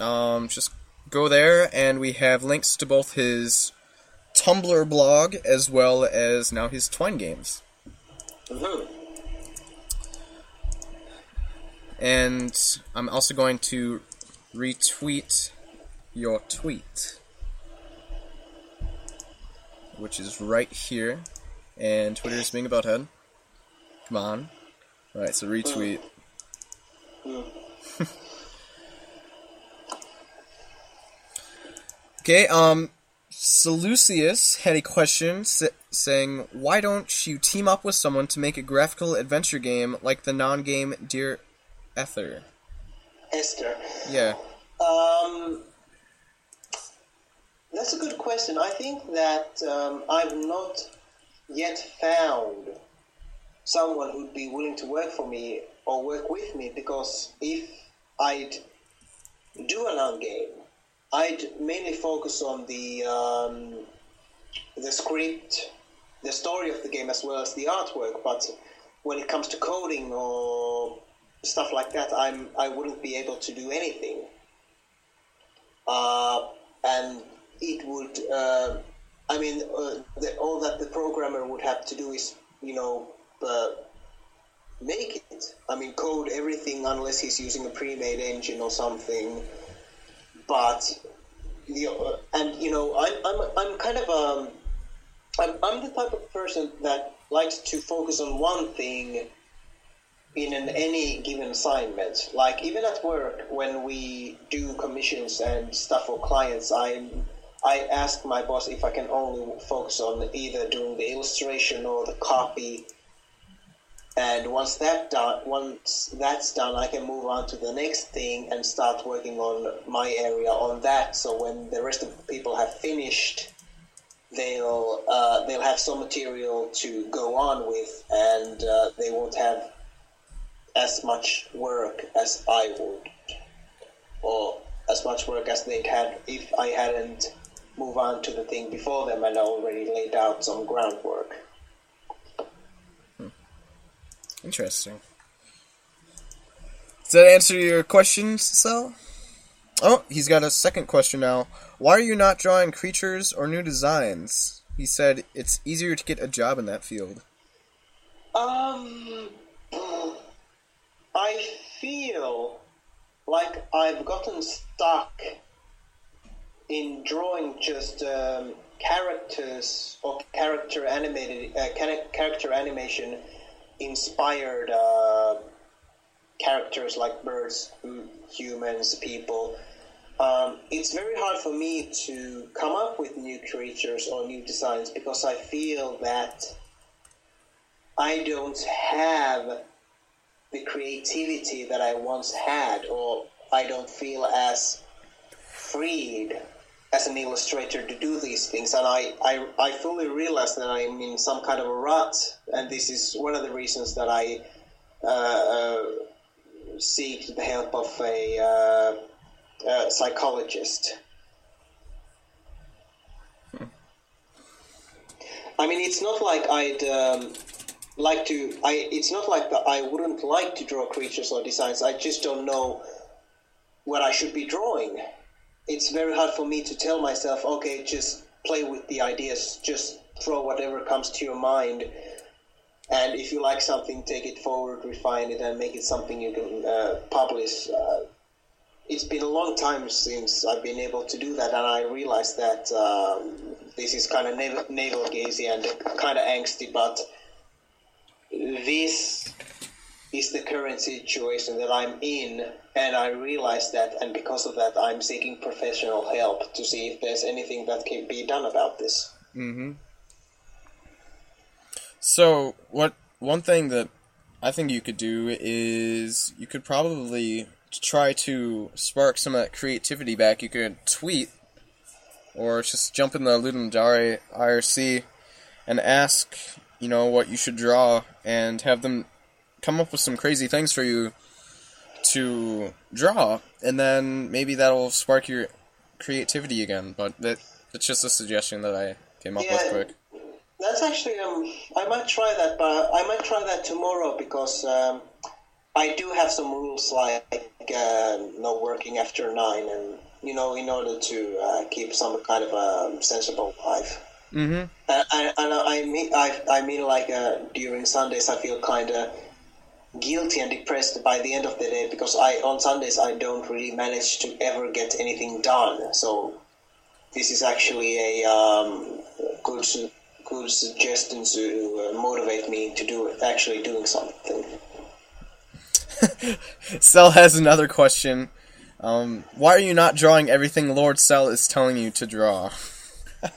um, just go there, and we have links to both his Tumblr blog as well as now his Twine games. Mhm. And I'm also going to retweet your tweet, which is right here. And Twitter is being about head. Come on. Alright, so retweet. Okay, um, Seleucius had a question s- saying, Why don't you team up with someone to make a graphical adventure game like the non game Dear Ether? Esther. Yeah. Um, that's a good question. I think that um, I've not yet found someone who'd be willing to work for me or work with me because if I'd do a long game, I'd mainly focus on the um, the script, the story of the game as well as the artwork. But when it comes to coding or stuff like that, I'm I wouldn't be able to do anything. Uh, and it would, uh, I mean, uh, the, all that the programmer would have to do is, you know, uh, make it. I mean, code everything unless he's using a pre-made engine or something. But the uh, and you know, I'm I'm I'm kind of um, I'm I'm the type of person that likes to focus on one thing in an any given assignment. Like even at work, when we do commissions and stuff for clients, I I ask my boss if I can only focus on either doing the illustration or the copy. And once that done, once that's done, I can move on to the next thing and start working on my area on that. So when the rest of the people have finished, they'll uh, they'll have some material to go on with, and uh, they won't have as much work as I would, or as much work as they'd had if I hadn't moved on to the thing before them and already laid out some groundwork. Interesting. Does that answer your questions, Cell? Oh, he's got a second question now. Why are you not drawing creatures or new designs? He said it's easier to get a job in that field. Um, I feel like I've gotten stuck in drawing just um, characters or character animated uh, character animation inspired uh, characters like birds, humans, people. Um, it's very hard for me to come up with new creatures or new designs because I feel that I don't have the creativity that I once had, or I don't feel as freed as an illustrator to do these things. And I, I, I fully realize that I'm in some kind of a rut, and this is one of the reasons that I uh, uh, seek the help of a uh, uh, psychologist. I mean, it's not like I'd um, like to. I. It's not like that. I wouldn't like to draw creatures or designs. I just don't know what I should be drawing. It's very hard for me to tell myself, okay, just play with the ideas, just throw whatever comes to your mind, and if you like something, take it forward, refine it, and make it something you can uh, publish. Uh, it's been a long time since I've been able to do that, and I realized that um, this is kind of navel, gazing and kind of angsty, but this is the current situation that I'm in, and I realize that, and because of that, I'm seeking professional help to see if there's anything that can be done about this. Mm-hmm. So, what one thing that I think you could do is you could probably try to spark some of that creativity back. You could tweet or just jump in the Ludum Dare IRC and ask, you know, what you should draw and have them come up with some crazy things for you to draw, and then maybe that'll spark your creativity again. But that that's just a suggestion that I came up with quick. That's actually um, I might try that, but I might try that tomorrow because um, I do have some rules like uh, no working after nine, and you know, in order to uh, keep some kind of a sensible life. Mm-hmm. And I, and I mean, I, I mean, like uh, during Sundays, I feel kind of guilty and depressed by the end of the day because I on Sundays I don't really manage to ever get anything done. So this is actually a um, good good suggestion to uh, motivate me to do it, actually doing something. Cell has another question. Um, why are you not drawing everything Lord Cell is telling you to draw?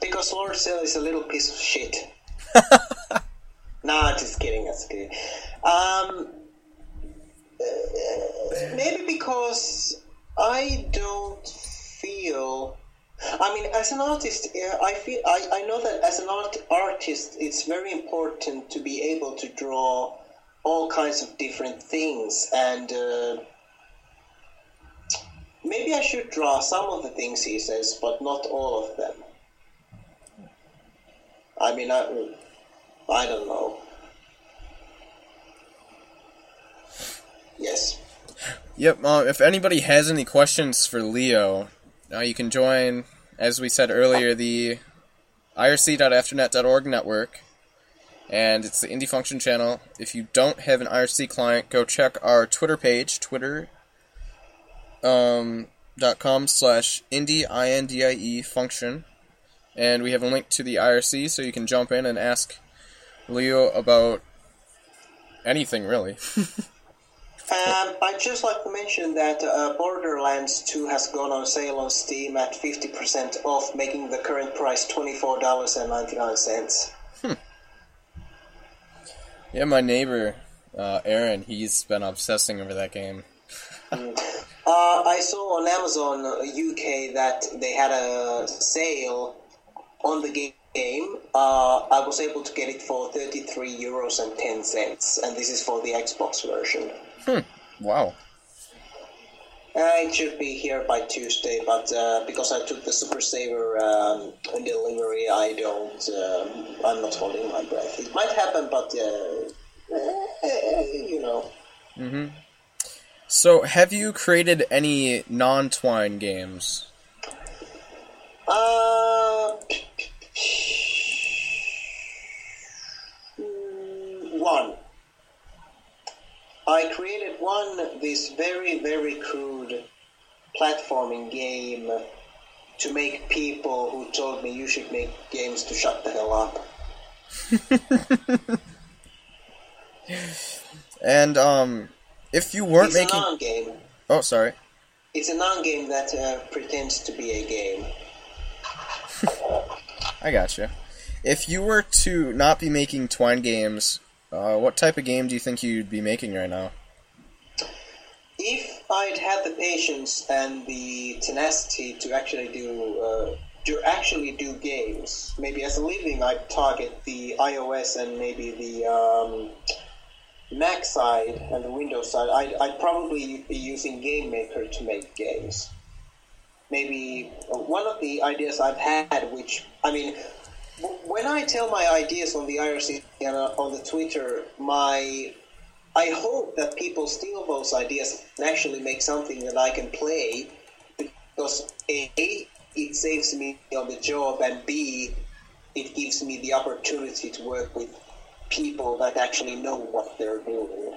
Because Lord Cell is a little piece of shit. nah, just kidding. That's kidding. Um, maybe because I don't feel. I mean, as an artist, I feel I, I know that as an art artist, it's very important to be able to draw all kinds of different things, and uh, maybe I should draw some of the things he says, but not all of them. I mean, I, I don't know. Yes. Yep. Uh, if anybody has any questions for Leo, uh, you can join, as we said earlier, the irc.afternet.org network, and it's the Indie Function channel. If you don't have an IRC client, go check our Twitter page, Twitter. Um, dot com slash indie i n d i e function, and we have a link to the IRC, so you can jump in and ask Leo about anything really. Um, I'd just like to mention that uh, Borderlands 2 has gone on sale on Steam at 50% off, making the current price $24.99. yeah, my neighbor uh, Aaron, he's been obsessing over that game. Uh, I saw on Amazon UK that they had a sale on the game. Uh, I was able to get it for 33 euros and 10 cents, and this is for the Xbox version. Wow. Uh, it should be here by Tuesday, but uh, because I took the Super Saver um, delivery, I don't. Um, I'm not holding my breath. It might happen, but uh, eh, you know. Mm-hmm. So, have you created any non-twine games? Uh, one. I created one this very very crude platforming game to make people who told me you should make games to shut the hell up. And um, if you weren't It's making, a non-game. oh sorry, It's a non-game that uh, pretends to be a game. I gotcha. If you were to not be making twine games, uh, what type of game do you think you'd be making right now? If I'd had the patience and the tenacity to actually do uh, to actually do games, maybe as a living, I'd target the iOS and maybe the um, Mac side and the Windows side. I'd, I'd probably be using Game Maker to make games. Maybe one of the ideas I've had, which I mean, when I tell my ideas on the IRC and uh, on the Twitter, my I hope that people steal those ideas and actually make something that I can play because A, it saves me on the job, and B, it gives me the opportunity to work with people that actually know what they're doing.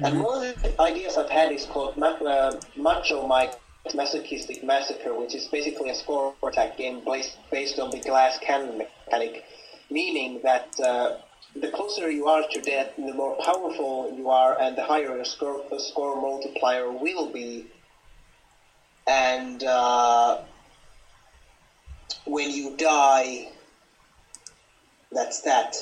And one of the ideas I've had is called uh, Macho Mike Masochistic Massacre, which is basically a score attack game based, based on the glass cannon mechanic, meaning that uh, the closer you are to death, the more powerful you are, and the higher your score, score multiplier will be. And uh, when you die, that's that.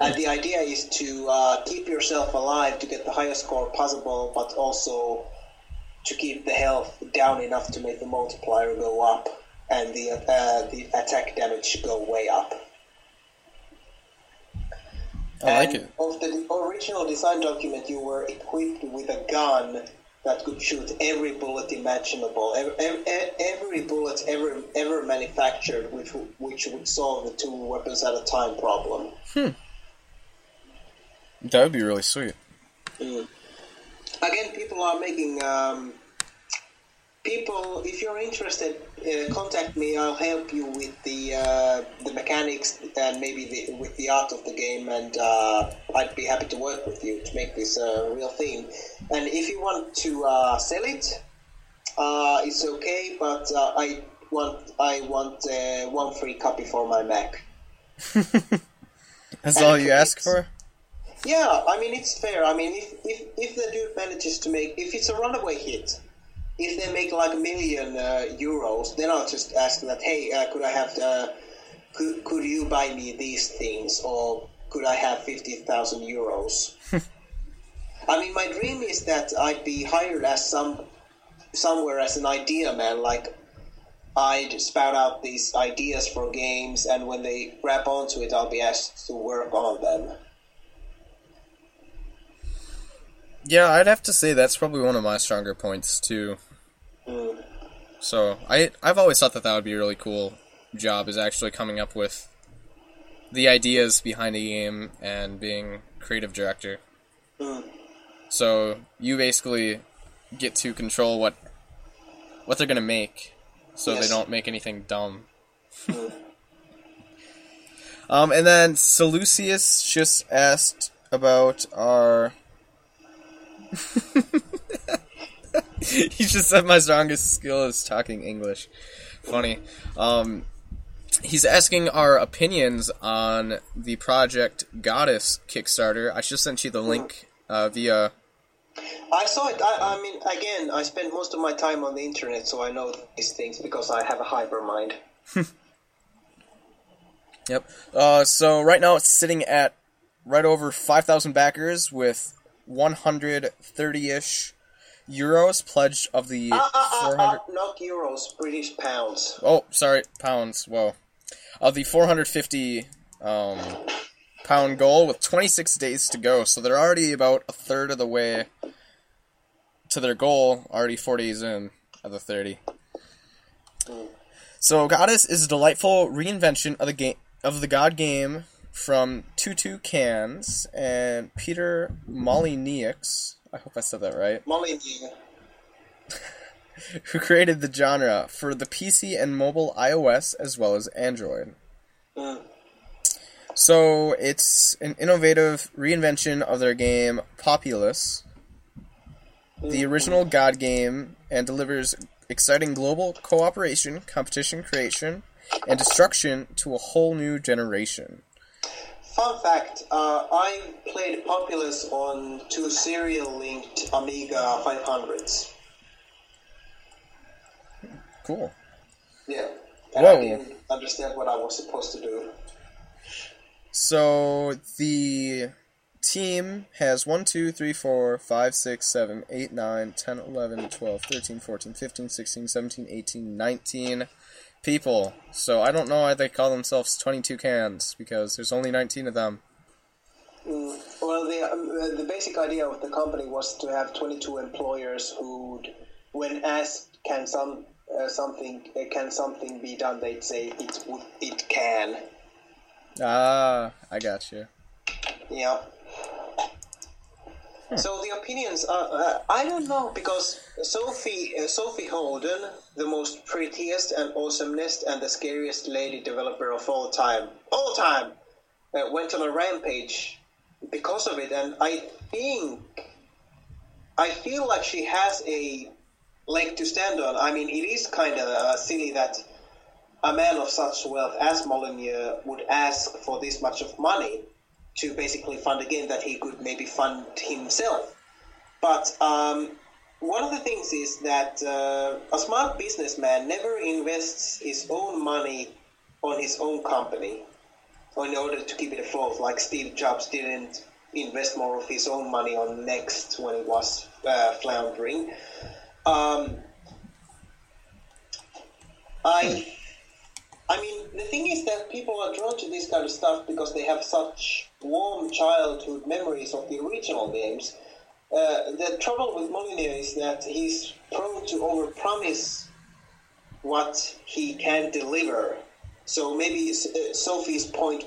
And the idea is to uh, keep yourself alive to get the highest score possible, but also to keep the health down enough to make the multiplier go up and the uh, the attack damage go way up. I like And it. Of the original design document, you were equipped with a gun that could shoot every bullet imaginable, every, every, every bullet ever ever manufactured, which which would solve the two weapons at a time problem. That would be really sweet. Again, people are making. Um, people, if you're interested, uh, contact me. I'll help you with the uh, the mechanics and maybe the, with the art of the game, and uh, I'd be happy to work with you to make this a real thing. And if you want to uh, sell it, uh, it's okay, but uh, I want I want uh, one free copy for my Mac. That's And all you ask for? Yeah, I mean it's fair. I mean if if, if the dude manages to make if it's a runaway hit, if they make like a million uh, euros, then I'll just ask that. Hey, uh, could I have the, could could you buy me these things or could I have fifty thousand euros? I mean, my dream is that I'd be hired as some somewhere as an idea man, like. I'd spout out these ideas for games, and when they grab onto it, I'll be asked to work on them. Yeah, I'd have to say that's probably one of my stronger points too. Mm. So I I've always thought that that would be a really cool job is actually coming up with the ideas behind a game and being creative director. Mm. So you basically get to control what what they're gonna make, so Yes. they don't make anything dumb. Mm. Um, and then Seleucius just asked about our. he just said my strongest skill is talking English. Funny. Um, he's asking our opinions on the project Godus Kickstarter. I just sent you the link uh, via. I saw it. I, I mean, again, I spend most of my time on the internet, so I know these things because I have a hyper mind. Yep. Uh, so right now it's sitting at right over 5,000 backers with 130-ish euros pledged of the Ah, ah, ah, 400 ah, not euros, British pounds. Oh, sorry, pounds. Whoa. Of the 450 um, pound goal with 26 days to go. So they're already about a third of the way to their goal, already 4 days in of the 30. So Godus is a delightful reinvention of the game of the God game from 22 Cans and Peter Molyneux. I hope I said that right Molly, who created the genre for the PC and mobile iOS as well as Android. Mm. So it's an innovative reinvention of their game Populous, the original God game, and delivers exciting global cooperation, competition creation, and destruction to a whole new generation. Fun fact: uh, I played Populous on two serial-linked Amiga 500s. Cool. Yeah, and Whoa. I didn't understand what I was supposed to do. So the team has 1, 2, 3, 4, 5, 6, 7, 8, 9, 10, 11, 12, 13, 14, 15, 16, 17, 18, 19 people. So I don't know why they call themselves 22 cans, because there's only 19 of them. Mm, Well, the um, the basic idea of the company was to have 22 employers who, when asked, "Can some uh, something uh, can something be done?" They'd say, "It would, it can." Ah, I got you. Yeah. So the opinions are uh, I don't know because Sophie uh, Sophie Houlden, the most prettiest and awesomest and the scariest lady developer of all time, all time, uh, went on a rampage because of it, and I think I feel like she has a leg to stand on. I mean, it is kind of uh, silly that a man of such wealth as Molyneux would ask for this much of money to basically fund a game that he could maybe fund himself. But um, one of the things is that uh, a smart businessman never invests his own money on his own company in order to keep it afloat, like Steve Jobs didn't invest more of his own money on Next when it was uh, floundering. Um, I I mean, the thing is that people are drawn to this kind of stuff because they have such warm childhood memories of the original games. Uh, the trouble with Molyneux is that he's prone to overpromise what he can deliver. So maybe uh, Sophie's point.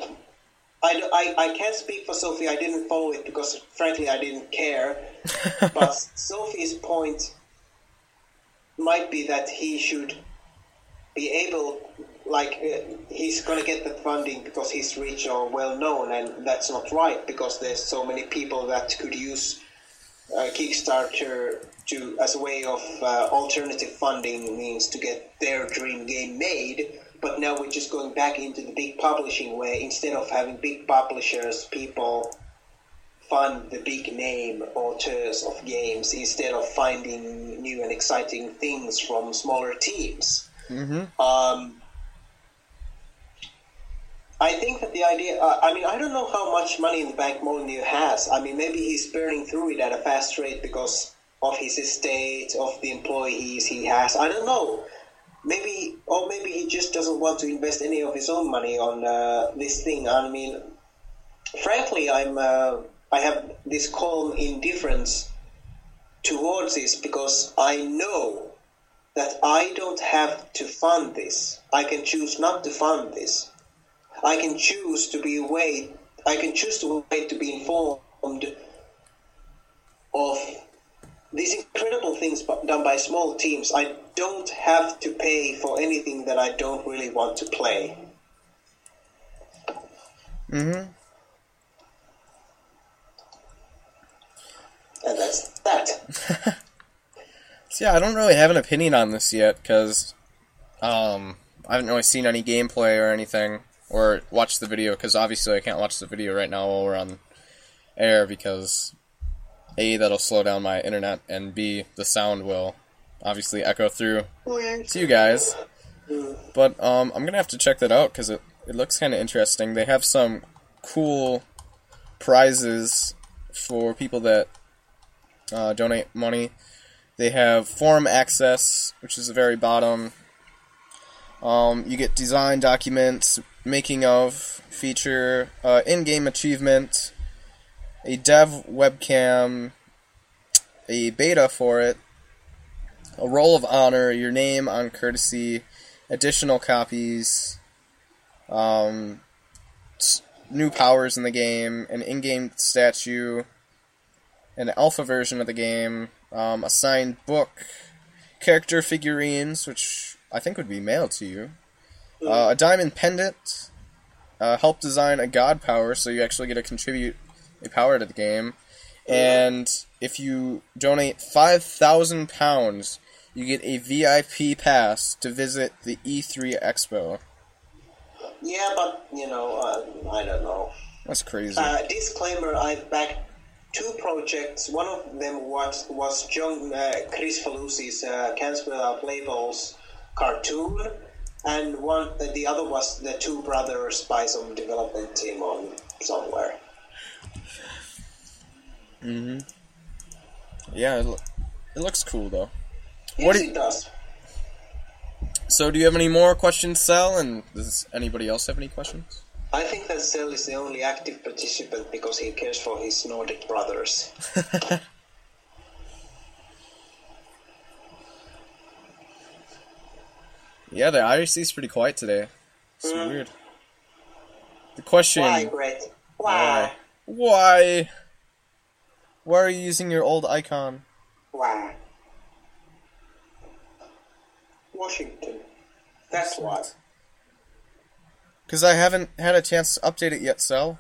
I, I, I can't speak for Sophie. I didn't follow it because, frankly, I didn't care. but Sophie's point might be that he should be able, like, uh, he's going to get the funding because he's rich or well known, and that's not right because there's so many people that could use uh, Kickstarter to as a way of uh, alternative funding means to get their dream game made. But now we're just going back into the big publishing way. Instead of having big publishers, people fund the big name authors of games instead of finding new and exciting things from smaller teams. Mm-hmm. Um, I think that the idea, uh, I mean, I don't know how much money in the bank Molyneux has. I mean, maybe he's burning through it at a fast rate because of his estate, of the employees he has. I don't know. Maybe, or maybe he just doesn't want to invest any of his own money on uh, this thing. I mean, frankly, I'm, uh, I have this calm indifference towards this because I know that I don't have to fund this. I can choose not to fund this. I can choose to be wait. I can choose to wait to be informed of these incredible things done by small teams. I don't have to pay for anything that I don't really want to play. Mm-hmm. And that's that. So yeah, I don't really have an opinion on this yet because um, I haven't really seen any gameplay or anything or watch the video because obviously I can't watch the video right now while we're on air because a that'll slow down my internet and b the sound will obviously echo through to you guys. But um, I'm gonna have to check that out because it it looks kind of interesting. They have some cool prizes for people that uh, donate money. They have forum access, which is the very bottom. Um, you get design documents, making of feature, uh, in-game achievement, a dev webcam, a beta for it, a roll of honor, your name on courtesy, additional copies, um, new powers in the game, an in-game statue, an alpha version of the game, um, a signed book, character figurines, which I think would be mailed to you, uh, a diamond pendant, uh, help design a god power, so you actually get to contribute a power to the game, and if you donate five thousand pounds, you get a VIP pass to visit the E3 Expo. Yeah, but you know, uh, I don't know. That's crazy. Uh, disclaimer: I've backed two projects. One of them was was John uh, Chris Falusi's uh, Can't Without Labels cartoon, and one the other was the two brothers by some development team on somewhere. hmm Yeah, it, lo- it looks cool though. Yes, What do it does. So, do you have any more questions, Sal? And does anybody else have any questions? I think that Cell is the only active participant because he cares for his Nordic brothers. yeah, the IRC is pretty quiet today. It's Mm. weird. The question: Why, Brett? Why? Why? Why are you using your old icon? Why? Washington. That's why. Because I haven't had a chance to update it yet, Sal.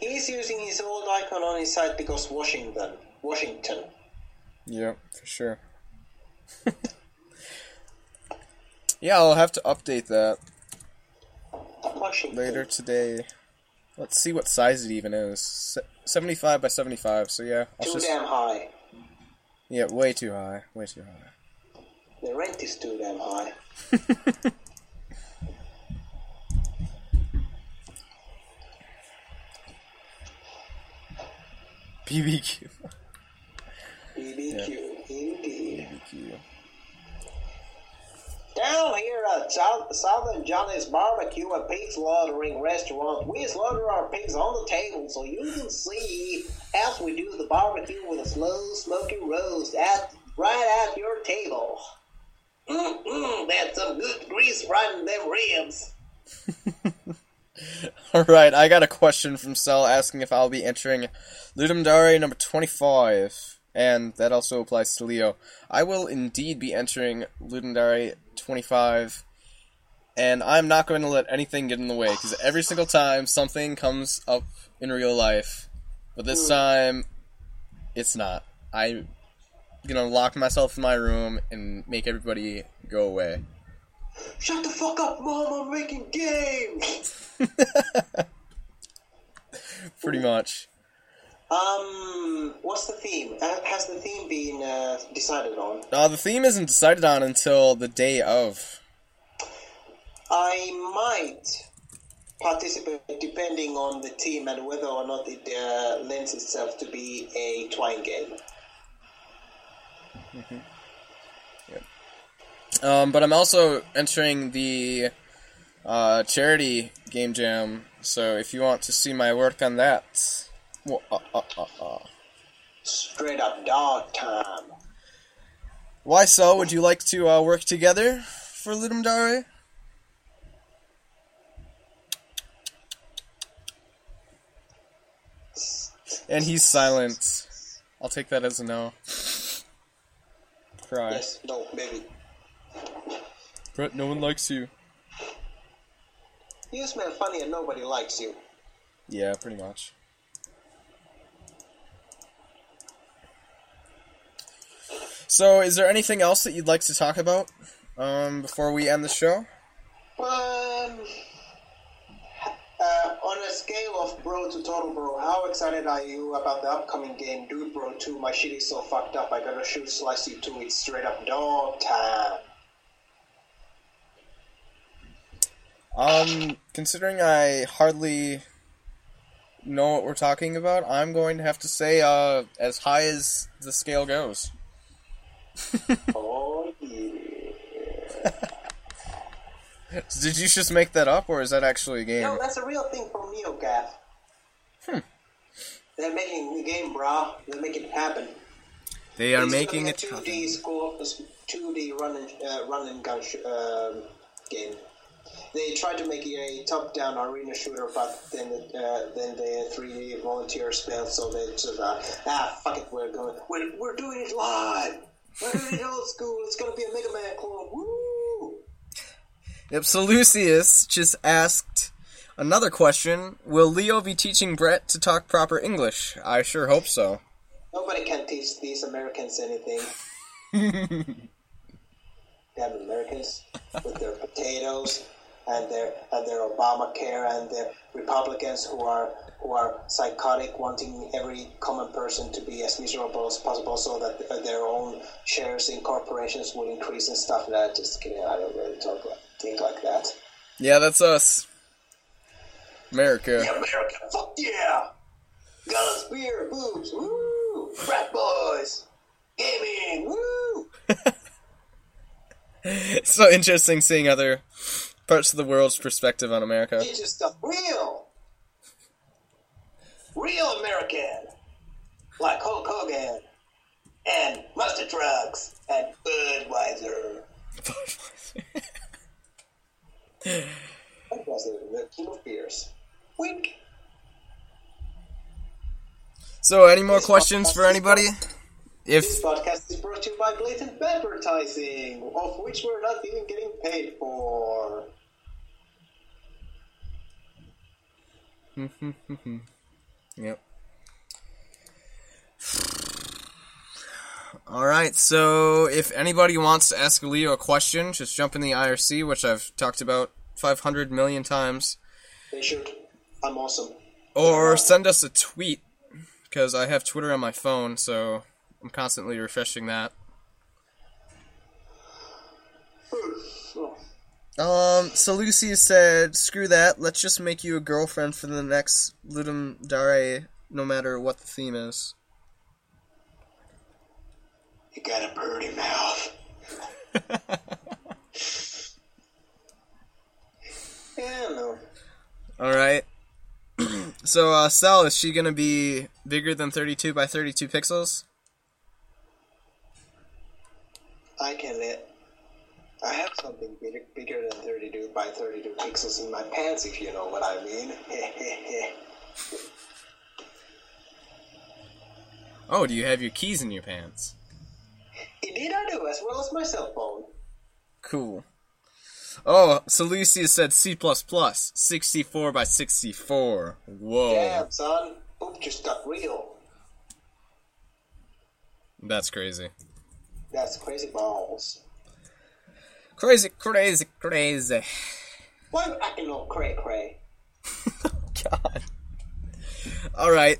He's using his old icon on his site because Washington. Washington. Yeah, for sure. yeah, I'll have to update that later today. Let's see what size it even is. Se- 75 by 75, so yeah. I'll Too just, damn high. yeah, way too high. Way too high. The rent is too damn high. BBQ. BBQ. Indeed. BBQ. Down here at uh, South, Southern Johnny's Barbecue and Pig Slaughtering Restaurant, we slaughter our pigs on the table so you can see as we do the barbecue with a slow, smoky roast at right at your table. Mmm, that's some good grease right in them ribs. Alright, I got a question from Cell asking if I'll be entering Ludum Dare number 25. And that also applies to Leo. I will indeed be entering Ludum Dare 25. And I'm not going to let anything get in the way, because every single time something comes up in real life. But this hmm. time, it's not. I'm gonna lock myself in my room and make everybody go away. Shut the fuck up, mom! I'm making games. Pretty much. Um, what's the theme? Uh, Has the theme been uh, decided on? Uh, the theme isn't decided on until the day of. I might participate depending on the team and whether or not it uh, lends itself to be a twine game. Yep. Um, but I'm also entering the uh, charity game jam. So if you want to see my work on that, uh, uh, uh, uh. Straight up dog time. why so? Would you like to uh, work together for Ludum Dare? And he's silent. I'll take that as a no. Cry. Yes, no, maybe. Brett, no one likes you. You smell funny and nobody likes you. Yeah, pretty much. So, is there anything else that you'd like to talk about um, before we end the show? Um, uh, on a scale of bro to total bro, how excited are you about the upcoming game, Dude Bro 2? My shit is so fucked up, I gotta shoot slice you to it straight up dog time. Um, considering I hardly know what we're talking about, I'm going to have to say uh, as high as the scale goes. Oh yeah. Did you just make that up, or is that actually a game? No, that's a real thing from NeoGAF. Hmm. They're making the game, brah. They're making it happen. They are It's making it 2D happen. score, 2D run and uh, run and gun sh- um game. They tried to make it a top-down arena shooter, but then uh, then the 3D volunteers failed, so they just uh, ah fuck it, we're going, we're, we're doing it live. We're doing it old school. It's gonna be a Mega Man clone. Woo! Yep, so Lucius just asked another question Will Leo be teaching Brett to talk proper English? I sure hope so. Nobody can teach these Americans anything. Damn Americans with their potatoes and their and their Obamacare and their Republicans who are who are psychotic, wanting every common person to be as miserable as possible, so that their own shares in corporations would increase and stuff. That just kidding. I don't really talk like, think like that. Yeah, that's us. America. Yeah, America, fuck yeah! Guns, beer, boobs, woo! Frat boys, gaming, woo! It's so interesting seeing other parts of the world's perspective on America. It's just stuff real. Real American. Like Hulk Hogan. And mustard trucks. And Budweiser. Budweiser, the king of beers. Wink. so, any more questions for anybody? If This podcast is brought to you by blatant advertising, of which we're not even getting paid for. Yep. Alright, so if anybody wants to ask Leo a question, just jump in the IRC, which I've talked about 500 million times, They should. I'm awesome. or send us a tweet, because I have Twitter on my phone, so I'm constantly refreshing that. Um, so Lucy said, screw that, let's just make you a girlfriend for the next Ludum Dare, no matter what the theme is. You got a birdie mouth. Yeah, no. Alright. so, uh, Sal, is she gonna be bigger than 32 by 32 pixels? I can let I have something bigger, bigger than 32 by 32 pixels in my pants, if you know what I mean. Oh, do you have your keys in your pants? Indeed, I do, as well as my cell phone. Cool. Oh, so Lucia said C++, 64 by 64. Whoa. Damn, son. Poop just got real. That's crazy. That's crazy balls. Crazy, crazy, crazy. Why you acting all cray cray? God. Alright.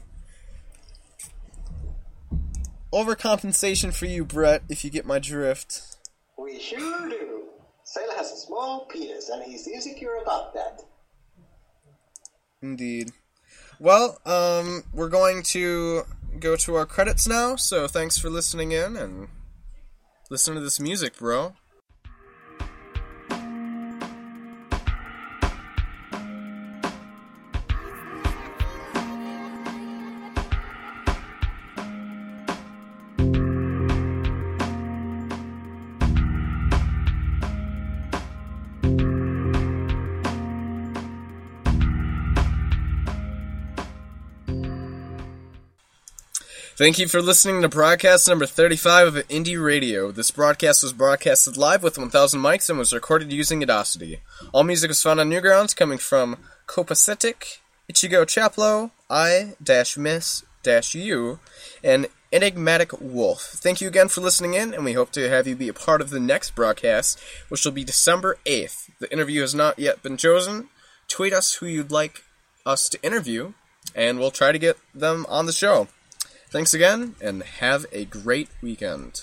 Overcompensation for you, Brett, if you get my drift. We sure do. Sailor has a small penis, and he's insecure about that. Indeed. Well, um, we're going to go to our credits now, so thanks for listening in and listen to this music, bro. Thank you for listening to broadcast number 35 of Indie Radio. This broadcast was broadcasted live with 1000 mics and was recorded using Audacity. All music was found on Newgrounds coming from Copacetic, Ichigo Chaplo, I-Miss-U, and Enigmatic Wolf. Thank you again for listening in, and we hope to have you be a part of the next broadcast, which will be December 8th. The interview has not yet been chosen. Tweet us who you'd like us to interview, and we'll try to get them on the show. Thanks again, and have a great weekend.